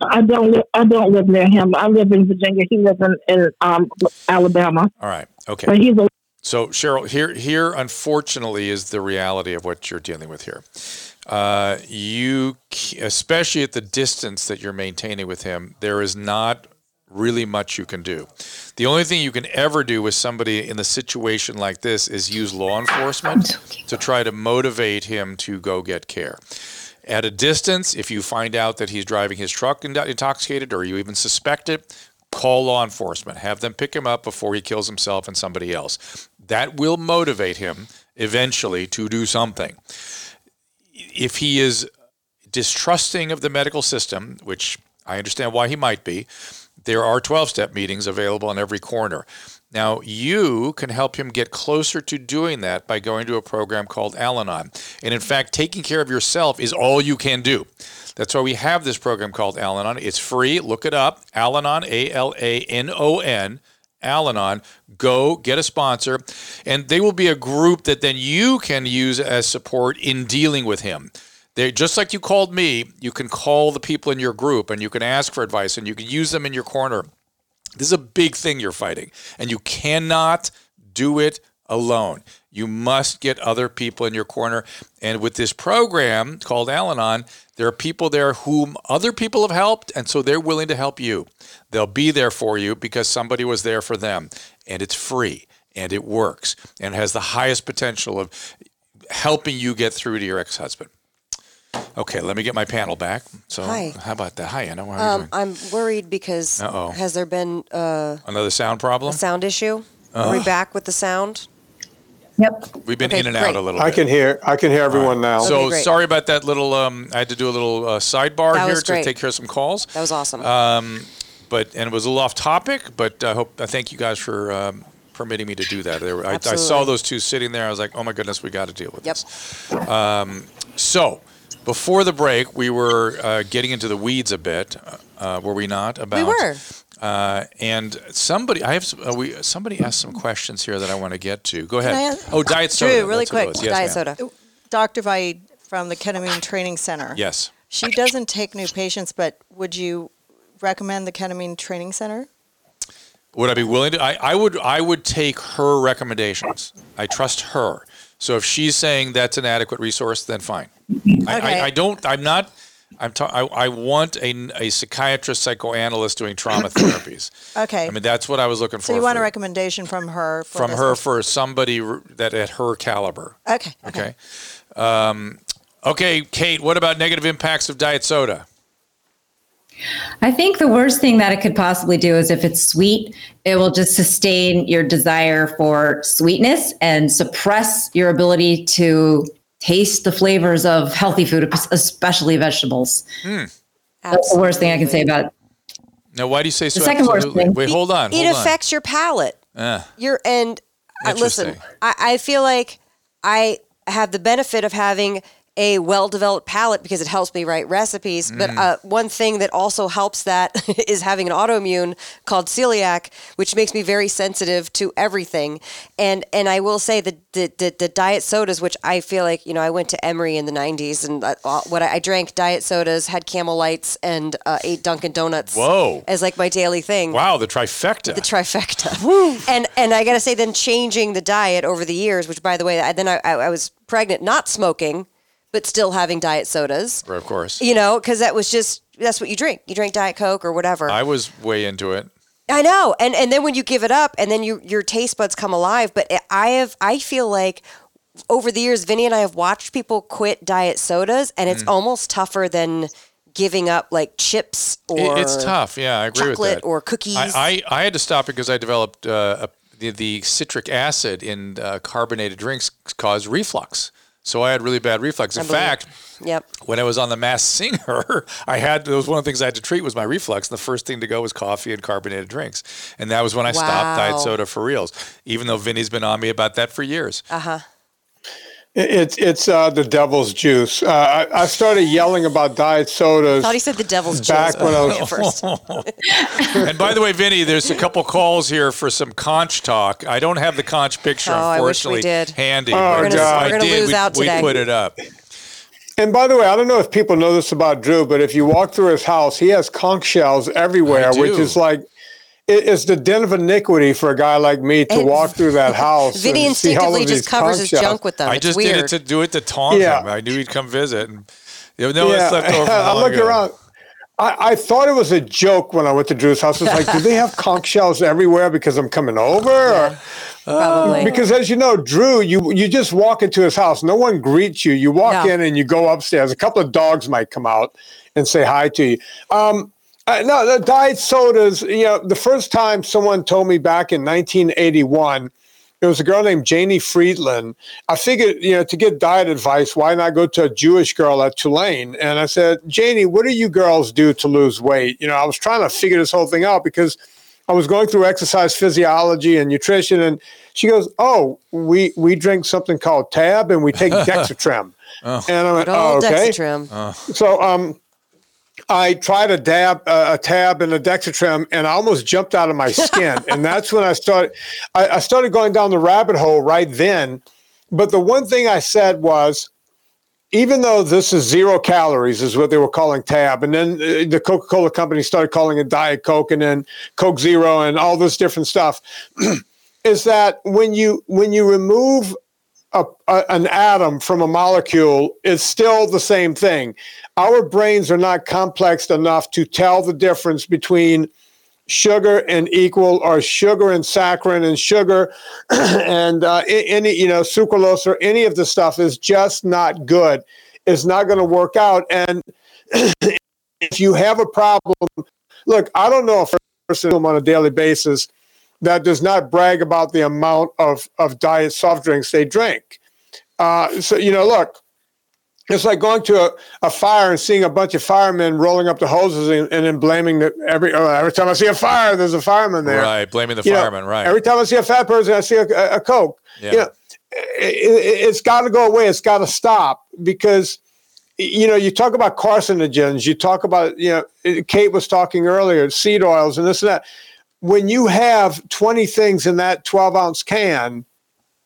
I don't. Li- I don't live near him. I live in Virginia. He lives in, in um, Alabama. All right. Okay. But he's a So Cheryl, here here unfortunately is the reality of what you're dealing with here. Uh, you, especially at the distance that you're maintaining with him, there is not really much you can do. The only thing you can ever do with somebody in a situation like this is use law enforcement to try to motivate him to go get care. At a distance, if you find out that he's driving his truck intoxicated or you even suspect it, call law enforcement. Have them pick him up before he kills himself and somebody else. That will motivate him eventually to do something. If he is distrusting of the medical system, which I understand why he might be, there are 12 step meetings available in every corner. Now, you can help him get closer to doing that by going to a program called Al Anon. And in fact, taking care of yourself is all you can do. That's why we have this program called Al Anon. It's free. Look it up Al Anon, A L A N O N. Al Anon, go get a sponsor, and they will be a group that then you can use as support in dealing with him. They just like you called me, you can call the people in your group and you can ask for advice and you can use them in your corner. This is a big thing you're fighting, and you cannot do it alone. You must get other people in your corner. And with this program called Al Anon, there are people there whom other people have helped, and so they're willing to help you. They'll be there for you because somebody was there for them, and it's free and it works and has the highest potential of helping you get through to your ex husband. Okay, let me get my panel back. So, Hi. how about that? Hi, Anna. How are you Um, I'm worried because Uh-oh. has there been uh. Another sound problem? a sound issue? Are we back with the sound? Yep. We've been Okay, in and great. out a little I bit. can hear. I can hear everyone now. So great. sorry about that little. Um, I had to do a little uh, sidebar That here was to great. take care of some calls. That was awesome. Um, but and it was a little off topic, but I hope I thank you guys for um, permitting me to do that. There, I, I saw Absolutely. those two sitting there. I was like, oh my goodness, we got to deal with Yep. this. Um, so before the break, we were uh, getting into the weeds a bit, uh, were we not? About We were. Uh, and somebody, I have uh, we somebody asked some questions here that I want to get to. Go ahead. oh, diet soda. Drew, really That's quick. Yes, Diet soda. Dr. Vaid from the Ketamine Training Center. Yes. She doesn't take new patients, but would you recommend the Ketamine Training Center? Would I be willing to? I, I would. I would take her recommendations. I trust her. So if she's saying that's an adequate resource, then fine. I, Okay. I, I don't. I'm not. I'm. Ta- I, I want a, a psychiatrist, psychoanalyst doing trauma therapies. Okay. I mean, that's what I was looking for. so you want a recommendation from her? For from her for somebody that at her caliber. Okay. Okay. Um, okay, Cate. What about negative impacts of diet soda? I think the worst thing that it could possibly do is if it's sweet, it will just sustain your desire for sweetness and suppress your ability to taste the flavors of healthy food, especially vegetables. Hmm. That's the worst thing I can say about it. Now, why do you say so? second worst thing- Wait, hold on. it hold on. affects your palate. Uh, You're and uh, listen. I, I feel like I have the benefit of having a well-developed palate because it helps me write recipes. But Mm. uh, one thing that also helps that is having an autoimmune called celiac, which makes me very sensitive to everything. And and I will say that the, the, the diet sodas, which I feel like you know, I went to Emory in the '90s, and uh, what I, I drank diet sodas, had Camel Lights, and uh, ate Dunkin' Donuts. Whoa. As like my daily thing wow, the trifecta. the trifecta. and and I gotta say, then changing the diet over the years, which by the way, I, then I, I, I was pregnant, not smoking, but still having diet sodas. of course. You know, because that was just that's what you drink. You drink diet coke or whatever. I was way into it. I know, and and then when you give it up, and then you your taste buds come alive. But I have, I feel like over the years, Vinnie and I have watched people quit diet sodas, and it's Mm. almost tougher than giving up like chips or It- it's tough. Yeah, I agree with that. or cookies. I, I, I had to stop because I developed uh, a, the, the citric acid in uh, carbonated drinks caused reflux. So I had really bad reflux. In it. fact, Yep. when I was on the Masked Singer, I had that was one of the things I had to treat was my reflux. And the first thing to go was coffee and carbonated drinks, and that was when I stopped diet soda for reals. Even though Vinnie's been on me about that for years. Uh huh. It's it's uh, the devil's juice. Uh, I, I started yelling about diet sodas. I thought he said the devil's juice. back juice. when I was at first. and by the way, Vinnie, there's a couple calls here for some conch talk. I don't have the conch picture, Oh, I wish we unfortunately, did. handy. Oh, but We're gonna- if we're I did, lose we'd, out we'd put it up. And by the way, I don't know if people know this about Drew, but if you walk through his house, he has conch shells everywhere, which is like it- it's the den of iniquity for a guy like me to And walk through that house. Vinnie and all instinctively of just covers his junk with them. I it's just weird. did it to do it to taunt Yeah. him. I knew he'd come visit. And you know, yeah, left over. from I long looked ago. around. I, I thought it was a joke when I went to Drew's house. It's like, do they have conch shells everywhere because I'm coming over? Or, Probably. because as you know, Drew, you you just walk into his house. No one greets you. You walk No. in and you go upstairs. A couple of dogs might come out and say hi to you. Um, uh, no, the diet sodas. You know, the first time someone told me back in 1981, it was a girl named Janie Friedland. I figured, you know, to get diet advice, why not go to a Jewish girl at Tulane? And I said, Janie, what do you girls do to lose weight? You know, I was trying to figure this whole thing out because I was going through exercise physiology and nutrition, and she goes, "Oh, we we drink something called Tab, and we take Dexatrim." And I went, Good "Oh, okay." Dexatrim. So, um, I tried a dab, uh, a tab, and a Dexatrim, and I almost jumped out of my skin. and that's when I started. I, I started going down the rabbit hole right then. But the one thing I said was, even though this is zero calories, is what they were calling Tab, and then uh, the Coca Cola company started calling it Diet Coke, and then Coke Zero, and all this different stuff, is that when you when you remove a, a, an atom from a molecule, it's still the same thing. Our brains are not complex enough to tell the difference between sugar and equal or sugar and saccharin and sugar and uh, any you know sucralose or any of the stuff is just not good it's not going to work out and if you have a problem look i don't know if a person on a daily basis that does not brag about the amount of, of diet soft drinks they drink uh, so you know look it's like going to a, a fire and seeing a bunch of firemen rolling up the hoses and, and then blaming that every oh, every time I see a fire, there's a fireman there. Right, blaming the You know, fireman. right. Every time I see a fat person, I see a, a, a Coke. Yeah. You know, it, has got to go away. It's got to stop because, you know, you talk about carcinogens. You talk about, you know, Cate was talking earlier, seed oils and this and that. When you have 20 things in that 12 ounce can,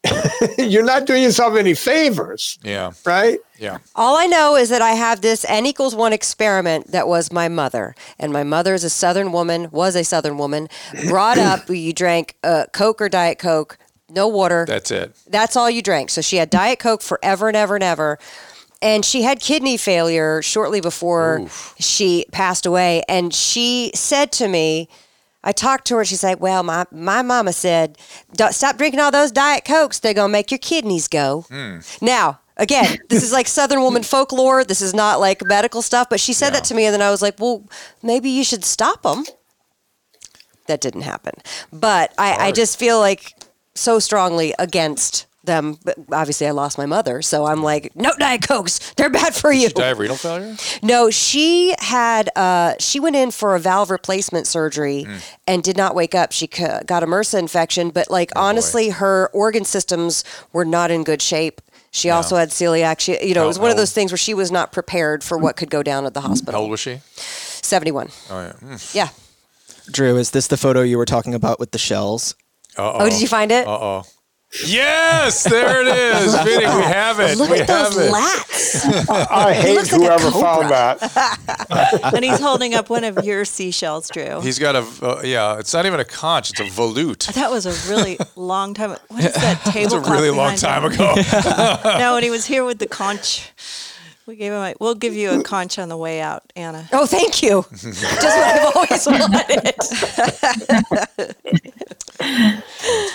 you're not doing yourself any favors, yeah. right? Yeah. All I know is that I have this n equals one experiment that was my mother, and my mother is a Southern woman, was a Southern woman, brought up. You drank uh, Coke or Diet Coke, no water. That's it. That's all you drank. So she had Diet Coke forever and ever and ever. And she had kidney failure shortly before she passed away. And she said to me, I talked to her. She's like, "Well, my my mama said, "Don't- stop drinking all those diet cokes. They're gonna make your kidneys go." Hmm. Now, again, this is like Southern woman folklore. This is not like medical stuff. But she said that to me, and then I was like, "Well, maybe you should stop them." That didn't happen. But I, I just feel like so strongly against them. But obviously, I lost my mother, so I'm like, no diet cokes. They're bad for you. Die of renal failure? No, she had uh, she went in for a valve replacement surgery and did not wake up. She c- got a MRSA infection, but like honestly, her organ systems were not in good shape. She also had celiac. She, you know, it was one of those things where she was not prepared for what could go down at the hospital. How old was she? Seventy-one. Oh, yeah. Mm. Yeah. Drew, is this the photo you were talking about with the shells? Uh-oh. Oh, did you find it? Uh-oh. Yes, there it is. Vinnie, we have it. Look we at those it. lats. I hate looks like whoever found that. and he's holding up one of your seashells, Drew. He's got a, uh, yeah, it's not even a conch, it's a volute. that was a really long time. What is that Table. It's a really long time him? ago. no, when he was here with the conch, we gave him. A, we'll give you a conch on the way out, Anna. Oh, thank you. Just what I've always wanted.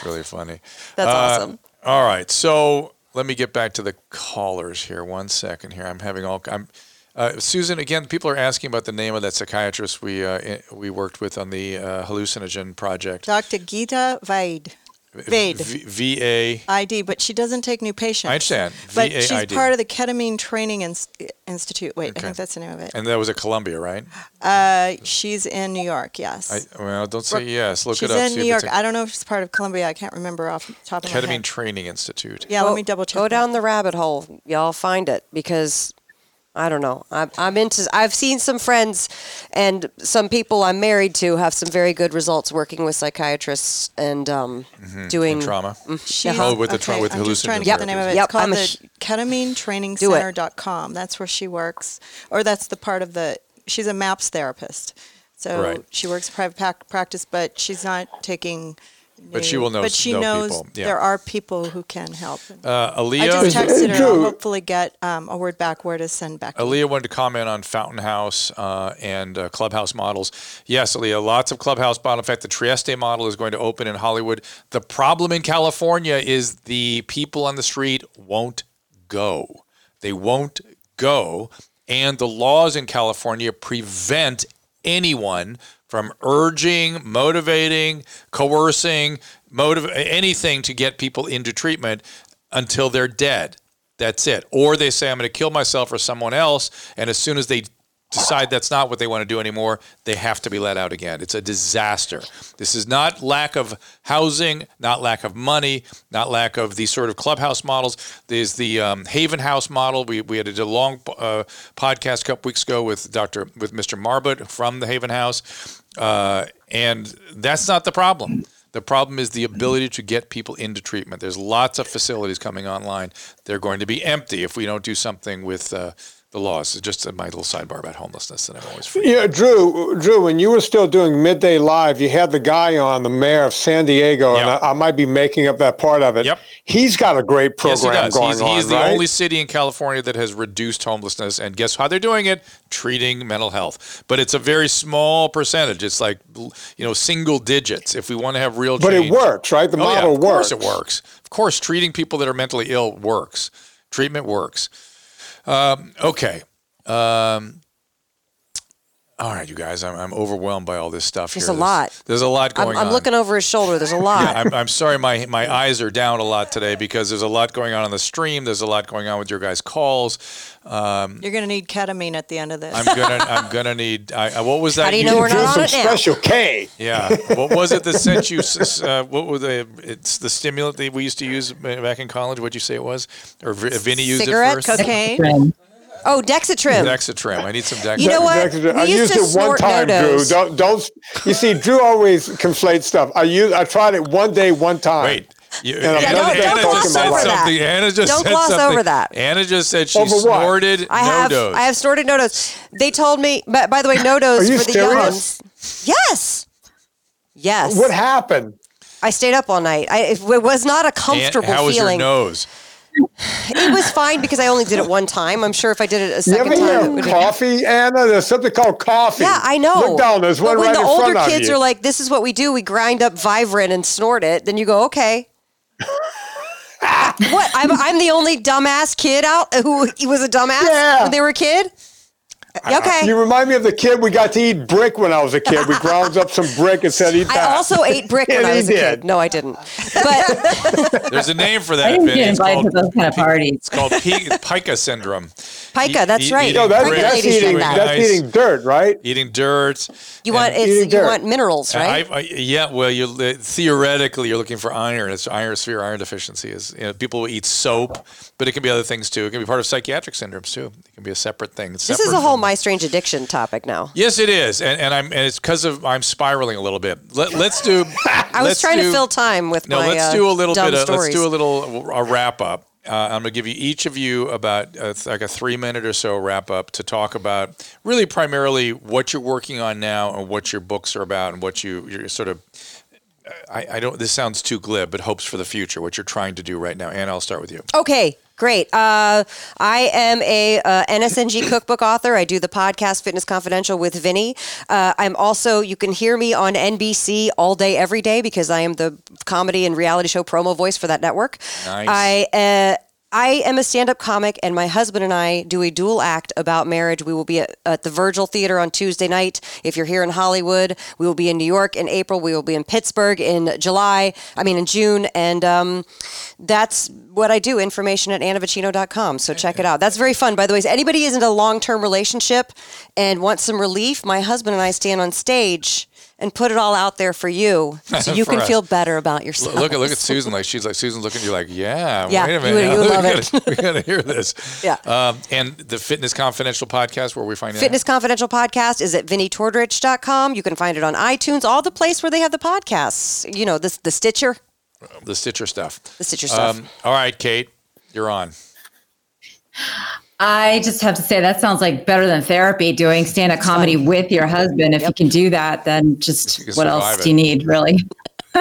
It's really funny. That's Uh, awesome. All right, so let me get back to the callers here. One second here. I'm having all. I'm uh, Susan again. People are asking about the name of that psychiatrist we uh, we worked with on the uh, hallucinogen project. Dr. Gita Vaid. VAID. V- V-A. ID, but she doesn't take new patients. I understand. But she's part of the Ketamine Training Ins- Institute. Wait, Okay. I think that's the name of it. And that was at Columbia, right? Uh, she's in New York. Yes. I, well, don't say Brooke- yes. Look she's it up. in see New if York. it's I don't know if she's part of Columbia. I can't remember off the top a of my head. Ketamine head. Training Institute. Yeah, let me double check. Go down the rabbit hole, y'all. Find it because I don't know. I'm, I'm into. I've seen some friends and some people I'm married to have some very good results working with psychiatrists and um, Mhm. doing And trauma. Mm, She's- Oh, with the tra- okay, with I'm just trying to hallucinogen get the name of it. Yep, It's called I'm a the sh- ketaminetrainingcenter.com. That's where she works, or that's the part of the. She's a MAPS therapist, so Right. she works private pac- practice, but she's not taking. But she will know- But she know knows people, yeah. there are people who can help. Uh, Aaliyah. I just texted her. I'll hopefully get um, a word back where to send back. Aaliyah wanted to comment on Fountain House uh, and uh, Clubhouse models. Yes, Aaliyah, lots of Clubhouse models. In fact, the Trieste model is going to open in Hollywood. The problem in California is the people on the street won't go. They won't go. And the laws in California prevent anyone from urging, motivating, coercing, motiv- anything to get people into treatment until they're dead. That's it. Or they say, I'm going to kill myself or someone else. And as soon as they decide that's not what they want to do anymore, they have to be let out again. It's a disaster. This is not lack of housing, not lack of money, not lack of these sort of clubhouse models. There's the um, Haven House model. We, we had a long uh, podcast a couple weeks ago with Dr. with Mr. Marbut from the Haven House. Uh, and that's not the problem. The problem is the ability to get people into treatment. There's lots of facilities coming online. They're going to be empty if we don't do something with uh, the laws. It's just my little sidebar about homelessness that I'm always free. Yeah, Drew. Drew, when you were still doing midday live, you had the guy on, the mayor of San Diego, and I, I might be making up that part of it. Yep. He's got a great program Yes, he going He's, on. he's the only city in California that has reduced homelessness. And guess how they're doing it? Treating mental health. But it's a very small percentage. It's like, you know, single digits. If we want to have real change. But it works, right? The Oh, yeah, model of course works. it works. Of course, treating people that are mentally ill works. Treatment works. Um, okay. Um, all right, you guys, I'm, I'm overwhelmed by all this stuff There's here. a lot. There's a lot I'm, I'm on. looking over his shoulder. There's a lot. Yeah, I'm, I'm sorry, my my eyes are down a lot today because there's a lot going on on the stream. There's a lot going on with your guys' calls. Um, You're going to need ketamine at the end of this. I'm gonna I'm gonna need. I, I- what was that? How do you know we're not on it now? Special K. Yeah. What was it that sent you? Uh, what was the? It's the stimulant that we used to use back in college. What'd you say it was? Or V- Vinnie used Cigarette, it first. Cigarette, cocaine. Oh, Dexatrim. Dexatrim. I need some Dexatrim. You know what? Dexter, I used used to it one snort time, Drew. NoDoz. Don't don't. You see, Drew always conflates stuff. I use. I tried it one day, one time. Wait. You, Yeah, never don't- been don't gloss over it. that. Anna just Don't said gloss something. over that. Anna just said she Over what? snorted I have NoDoz. I have snorted NoDoz. They told me, but by the way, NoDoz Are you for the young ones. Yes. Yes. What happened? I stayed up all night. I, it was not a comfortable Aunt, how was feeling. your nose? It was fine because I only did it one time. I'm sure if I did it a You second ever time, it hear would coffee, Anna? There's something called coffee. Yeah, I know. Look down. There's one but when right the older kids are like, "This is what we do: we grind up Vivarin and snort it," then you go, "Okay." what? I'm, I'm the only dumbass kid out who was a dumbass Yeah. when they were a kid. Okay. You remind me of the kid we got to eat brick when I was a kid. We ground up some brick and said eat that. I also ate brick when And I he was a did. kid. No, I didn't. But There's a name for that. I that. didn't Vinnie. get It's invited called, to those kind of parties. it's called P- pica syndrome. pica, that's Eat- right. eating No, that's, brick, that's ladies eating. drink that. That's eating dirt, right? Eating dirt. you want and- it's eating you dirt. want minerals, right? I, I, yeah, well, you uh, theoretically you're looking for iron. It's iron severe iron deficiency. Is you know, people will eat soap, but it can be other things too. It can be part of psychiatric syndromes too. It can be a separate thing. It's this is separate a whole from- my strange addiction topic now. Yes, it is, and, and I'm and it's because of I'm spiraling a little bit. Let, let's do. I was trying do- to fill time with No, my let's uh, do a little bit. Of, let's do a little a wrap up. Uh, I'm going to give you each of you about uh, like a three minute or so wrap up to talk about really primarily what you're working on now and what your books are about and what you you're sort of. I, I don't. This sounds too glib, but hopes for the future. What you're trying to do right now, and I'll start with you. Okay, great. Uh, I am a uh, NSNG cookbook author. I do the podcast Fitness Confidential with Vinnie. Uh, I'm also you can hear me on NBC all day, every day because I am the comedy and reality show promo voice for that network. Nice. I. I am a stand-up comic, and my husband and I do a dual act about marriage. We will be at, at the Virgil Theater on Tuesday night. If you're here in Hollywood, we will be in New York in April. We will be in Pittsburgh in July. I mean in June, and um, that's what I do. Information at annavocino.com. So check it out. That's very fun. By the way, if anybody is in a long-term relationship and wants some relief, my husband and I stand on stage and put it all out there for you, so you can us. feel better about yourself. look at look at Susan. Like she's like Susan's looking at you like, yeah, Yeah, wait a you minute, you would we love gotta, it. we gotta hear this. Yeah. Um, and the Fitness Confidential podcast where we find Fitness Confidential podcast is at vinnietortorich.com. You can find it on iTunes, all the place where they have the podcasts. You know, the, the Stitcher. the Stitcher stuff. The Stitcher stuff. Um, all right, Cate, you're on. I just have to say that sounds like better than therapy. Doing stand-up comedy with your husband, if you can do that, then just what else survive do you need, really?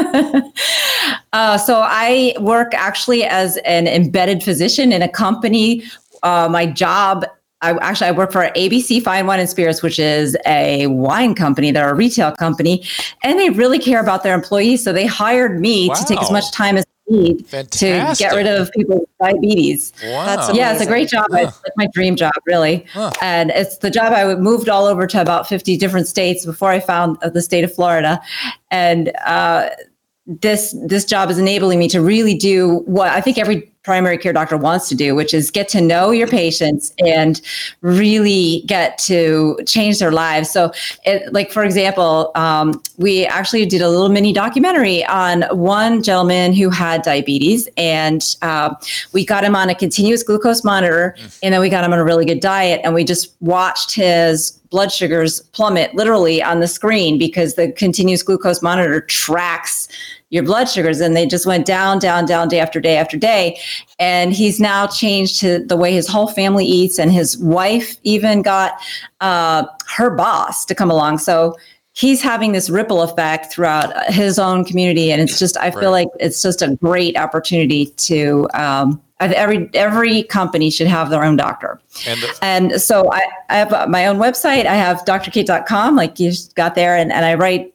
uh, so I work actually as an embedded physician in a company. Uh, my job. I actually I work for ABC Fine Wine and Spirits, which is a wine company. They're a retail company, and they really care about their employees. So they hired me to take as much time as need to get rid of people's diabetes. Wow. That's yeah, it's a great job. It's like my dream job, really. And it's the job I moved all over to about 50 different states before I found uh, the state of Florida. And uh, this this job is enabling me to really do what I think every primary care doctor wants to do, which is get to know your patients and really get to change their lives. So, it, like for example, um, we actually did a little mini documentary on one gentleman who had diabetes, and uh, we got him on a continuous glucose monitor, and then we got him on a really good diet, and we just watched his blood sugars plummet literally on the screen because the continuous glucose monitor tracks your blood sugars and they just went down down down day after day after day and he's now changed to the way his whole family eats and his wife even got uh, her boss to come along so he's having this ripple effect throughout his own community and it's just i feel Right. like it's just a great opportunity to um, every every company should have their own doctor And the, and so I, I have my own website. I have drcate.com, like you just got there, and, and I write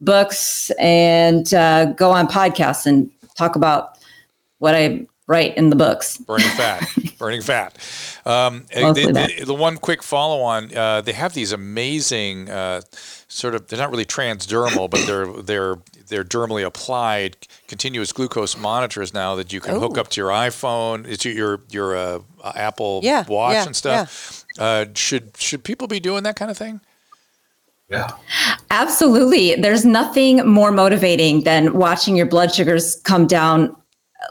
books and uh, go on podcasts and talk about what I write in the books. burning fat, burning fat. Um, the, the, the one quick follow on, uh, they have these amazing uh, sort of, they're not really transdermal, but they're, they're, they're dermally applied continuous glucose monitors now that you can hook up to your iPhone, it's your, your, your uh, Apple Yeah, watch yeah, and stuff. Uh, should, should people be doing that kind of thing? Absolutely. There's nothing more motivating than watching your blood sugars come down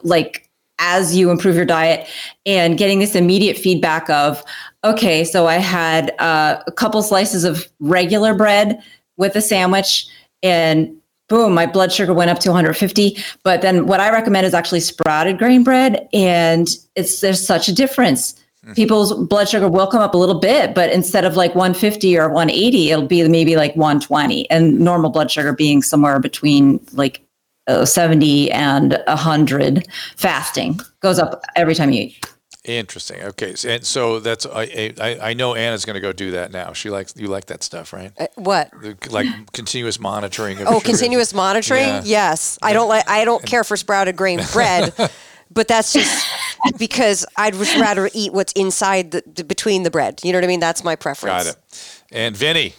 like as you improve your diet and getting this immediate feedback of, okay, so I had uh, a couple slices of regular bread with a sandwich and boom, my blood sugar went up to 150. But then what I recommend is actually sprouted grain bread. And it's there's such a difference. People's blood sugar will come up a little bit, but instead of like 150 or 180, it'll be maybe like 120. And normal blood sugar being somewhere between like uh, 70 and 100 fasting goes up every time you eat. Interesting. Okay. So, and so that's, I, I, I know Anna's going to go do that now. She likes, you like that stuff, right? Uh, what? Like continuous monitoring. Of Oh, sugars. continuous monitoring? Yeah. Yes. I don't like I don't care for sprouted grain bread, but that's just because I'd rather eat what's inside the, the between the bread. You know what I mean? That's my preference. Got it. And Vinnie,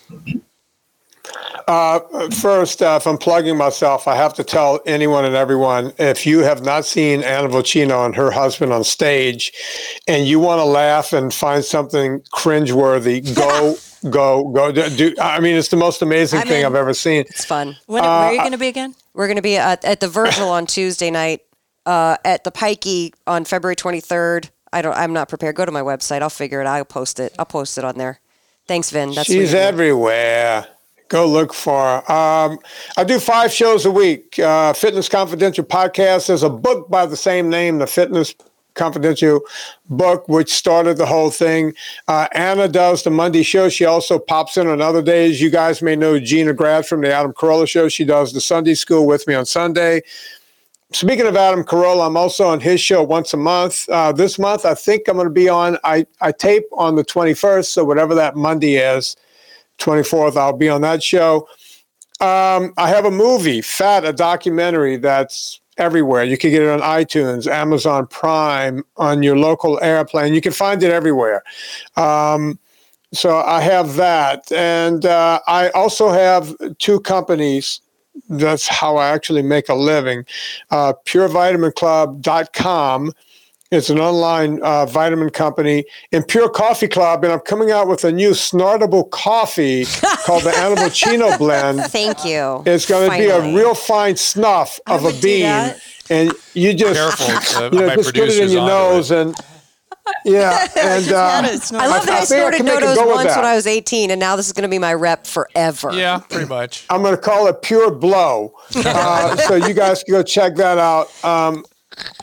Uh, first, uh, if I'm plugging myself, I have to tell anyone and everyone if you have not seen Anna Vocino and her husband on stage and you want to laugh and find something cringeworthy, go, go, go. Do, I mean, it's the most amazing I'm thing in. I've ever seen. It's fun. When, where are you Uh, going to be again? We're going to be at, at the Virgil on Tuesday night, uh, at the Pikey on February 23rd. I don't. I'm not prepared. Go to my website. I'll figure it. out. I'll post it. I'll post it on there. Thanks, Vin. That's She's everywhere. Go look for her. Um, I do five shows a week. Uh, Fitness Confidential podcast. There's a book by the same name, the Fitness Confidential book, which started the whole thing. Uh, Anna does the Monday show. She also pops in on other days. You guys may know Gina Grad from the Adam Carolla show. She does the Sunday school with me on Sunday. Speaking of Adam Carolla, I'm also on his show once a month. Uh, this month, I think I'm going to be on. I, I tape on the 21st, so whatever that Monday is, 24th, I'll be on that show. Um, I have a movie, Fat, a documentary that's everywhere. You can get it on iTunes, Amazon Prime, on your local airplane. You can find it everywhere. Um, so I have that. And uh, I also have two companies. That's how I actually make a living. Uh, PureVitaminClub.com it's an online uh, vitamin company and Pure Coffee Club, and I'm coming out with a new snortable coffee called the Animalcino Blend. Thank you. It's going to be a real fine snuff of a bean, and you just Careful, uh, you know just put it in your onto nose and yeah, and uh, I love that I, think snorted can make a NoDoz once when I was 18, and now this is going to be my rep forever. Yeah, pretty much. I'm going to call it Pure Blow. Uh, so you guys can go check that out. Um,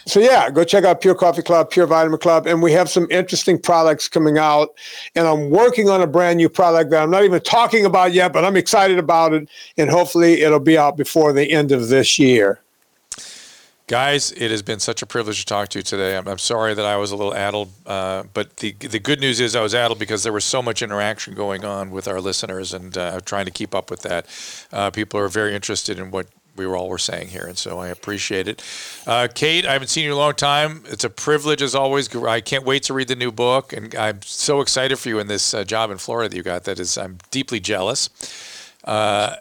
so yeah, go check out Pure Coffee Club, Pure Vitamin Club, and we have some interesting products coming out. And I'm working on a brand new product that I'm not even talking about yet, but I'm excited about it, and hopefully it'll be out before the end of this year. Guys, it has been such a privilege to talk to you today. I'm, I'm sorry that I was a little addled, uh, but the the good news is I was addled because there was so much interaction going on with our listeners, and uh, trying to keep up with that. Uh, people are very interested in what we were all were saying here, and so I appreciate it. Uh, Cate, I haven't seen you in a long time. It's a privilege as always. I can't wait to read the new book, and I'm so excited for you in this uh, job in Florida that you got. That is, I'm deeply jealous. Uh,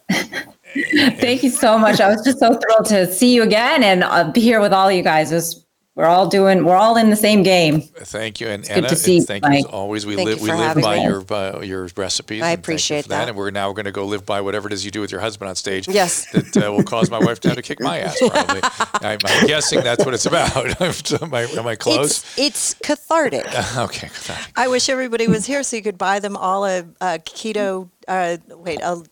Thank you so much. I was just so thrilled to see you again and uh, be here with all you guys. It's, we're all doing, we're all in the same game. Thank you, and good Anna. to see and you, thank you as always. We Thank live we live by me. your uh, your recipes. I and thank you appreciate that. that. And we're now going to go live by whatever it is you do with your husband on stage. Yes. that uh, will cause my wife to have to kick my ass. Probably. I'm, I'm guessing that's what it's about. am, I, am I close? It's, it's cathartic. okay. cathartic. I wish everybody was here so you could buy them all a, a keto, uh, wait, a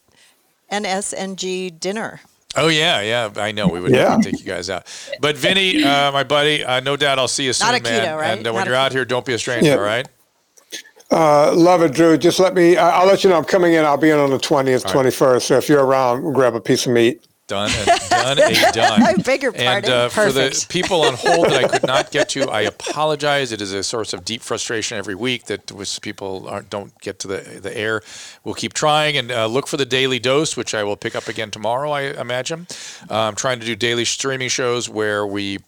NSNG dinner. Oh yeah, yeah. I know we would Yeah. take you guys out. But Vinnie, uh, my buddy, uh, no doubt I'll see you soon, Not a man. keto, right? And uh, when Not you're out here, don't be a stranger. Yeah. All right. Uh, love it, Drew. Just let me. I- I'll let you know I'm coming in. I'll be in on the 20th, 21st. So if you're around, grab a piece of meat. Done and done a done. I beg your And pardon. uh, for the people on hold that I could not get to, I apologize. It is a source of deep frustration every week that people aren't, don't get to the the air. We'll keep trying and uh, look for the daily dose, which I will pick up again tomorrow. I imagine. Uh, I'm trying to do daily streaming shows where we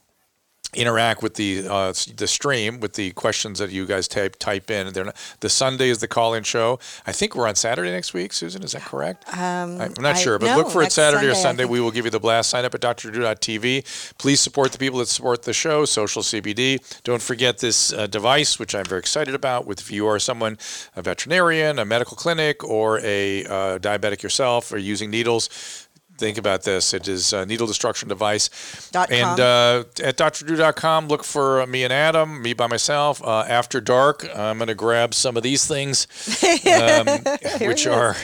interact with the uh, the stream with the questions that you guys type type in. They're not, the Sunday is the call in show. I think we're on Saturday next week. Susan, is that correct? Um, I'm not I- sure, but no, look for it Saturday or Sunday, I Sunday. We will give you the blast. Sign up at drdrew.tv. Please support the people that support the show, Social CBD. Don't forget this uh, device, which I'm very excited about. With if you are someone, a veterinarian, a medical clinic, or a uh, diabetic yourself, or using needles. Think about this. It is a needle destruction device. Dot and com. uh, at drdrew.com, look for me and Adam, me by myself. Uh, after dark, I'm going to grab some of these things, um, which it is.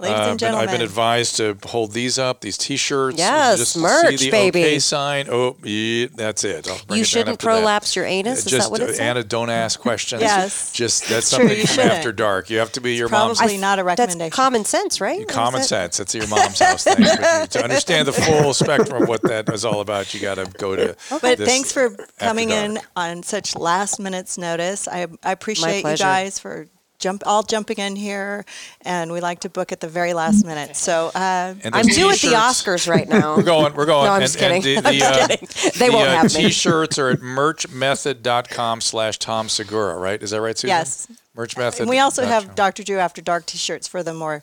Are. Ladies uh, and been- I've been advised to hold these up, these T-shirts. Yes, just merch, see the baby. OK sign. Oh, yeah, that's it. I'll bring You it shouldn't after that. prolapse your anus? Is Just that what it uh. Anna, don't ask questions. Yes. Just that's It's true, something you from after dark. You have to be your Probably mom's. not a recommendation. That's common sense, right? Common that? sense. That's your mom's house thing. To understand the full spectrum of what that is all about, you got to go to. But this thanks for After coming in on such last minute's notice. I, I appreciate you guys for jump all jumping in here, and we like to book at the very last minute. So uh, And I'm those due at the t-shirts- Oscars right now. We're going. We're going. No, I'm and, just kidding. And the, I'm the, just uh, kidding. They the, won't uh, have me. T-shirts are at merchmethod.com slash Tom Segura, right? Is that right, Susan? Yes. Merch method. and we also have. Dr. Drew After Dark T-shirts for the more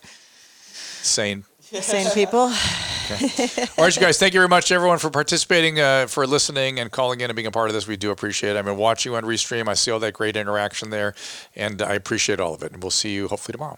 sane. Sane people. All right, you guys. Thank you very much, everyone, for participating, uh, for listening, and calling in and being a part of this. We do appreciate it. I've been watching you on Restream. I see all that great interaction there, and I appreciate all of it. And we'll see you hopefully tomorrow.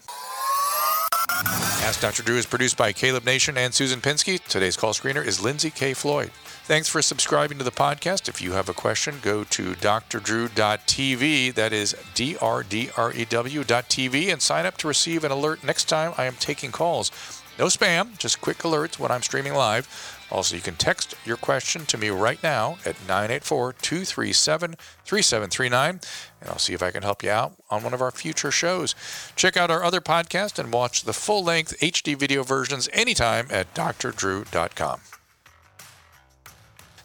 Ask Dr. Drew is produced by Caleb Nation and Susan Pinsky. Today's call screener is Lindsay K. Floyd. Thanks for subscribing to the podcast. If you have a question, go to drdrew.tv. That is D-R-D-R-E-W dot TV and sign up to receive an alert next time I am taking calls. No spam, just quick alerts when I'm streaming live. Also, you can text your question to me right now at 984 237 3739, and I'll see if I can help you out on one of our future shows. Check out our other podcast and watch the full length HD video versions anytime at drdrew.com.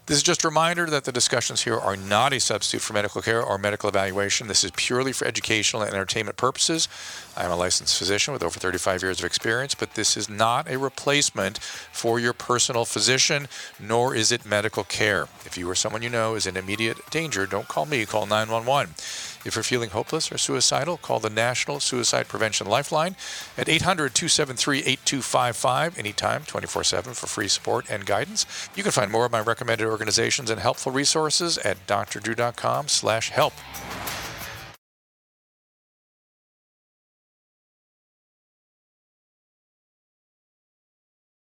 This is just a reminder that the discussions here are not a substitute for medical care or medical evaluation. This is purely for educational and entertainment purposes. I am a licensed physician with over 35 years of experience, but this is not a replacement for your personal physician, nor is it medical care. If you or someone you know is in immediate danger, don't call me, call 911. If you're feeling hopeless or suicidal, call the National Suicide Prevention Lifeline at 800 273 8255 anytime, 24 7 for free support and guidance. You can find more of my recommended organizations and helpful resources at drdrew.com slash help.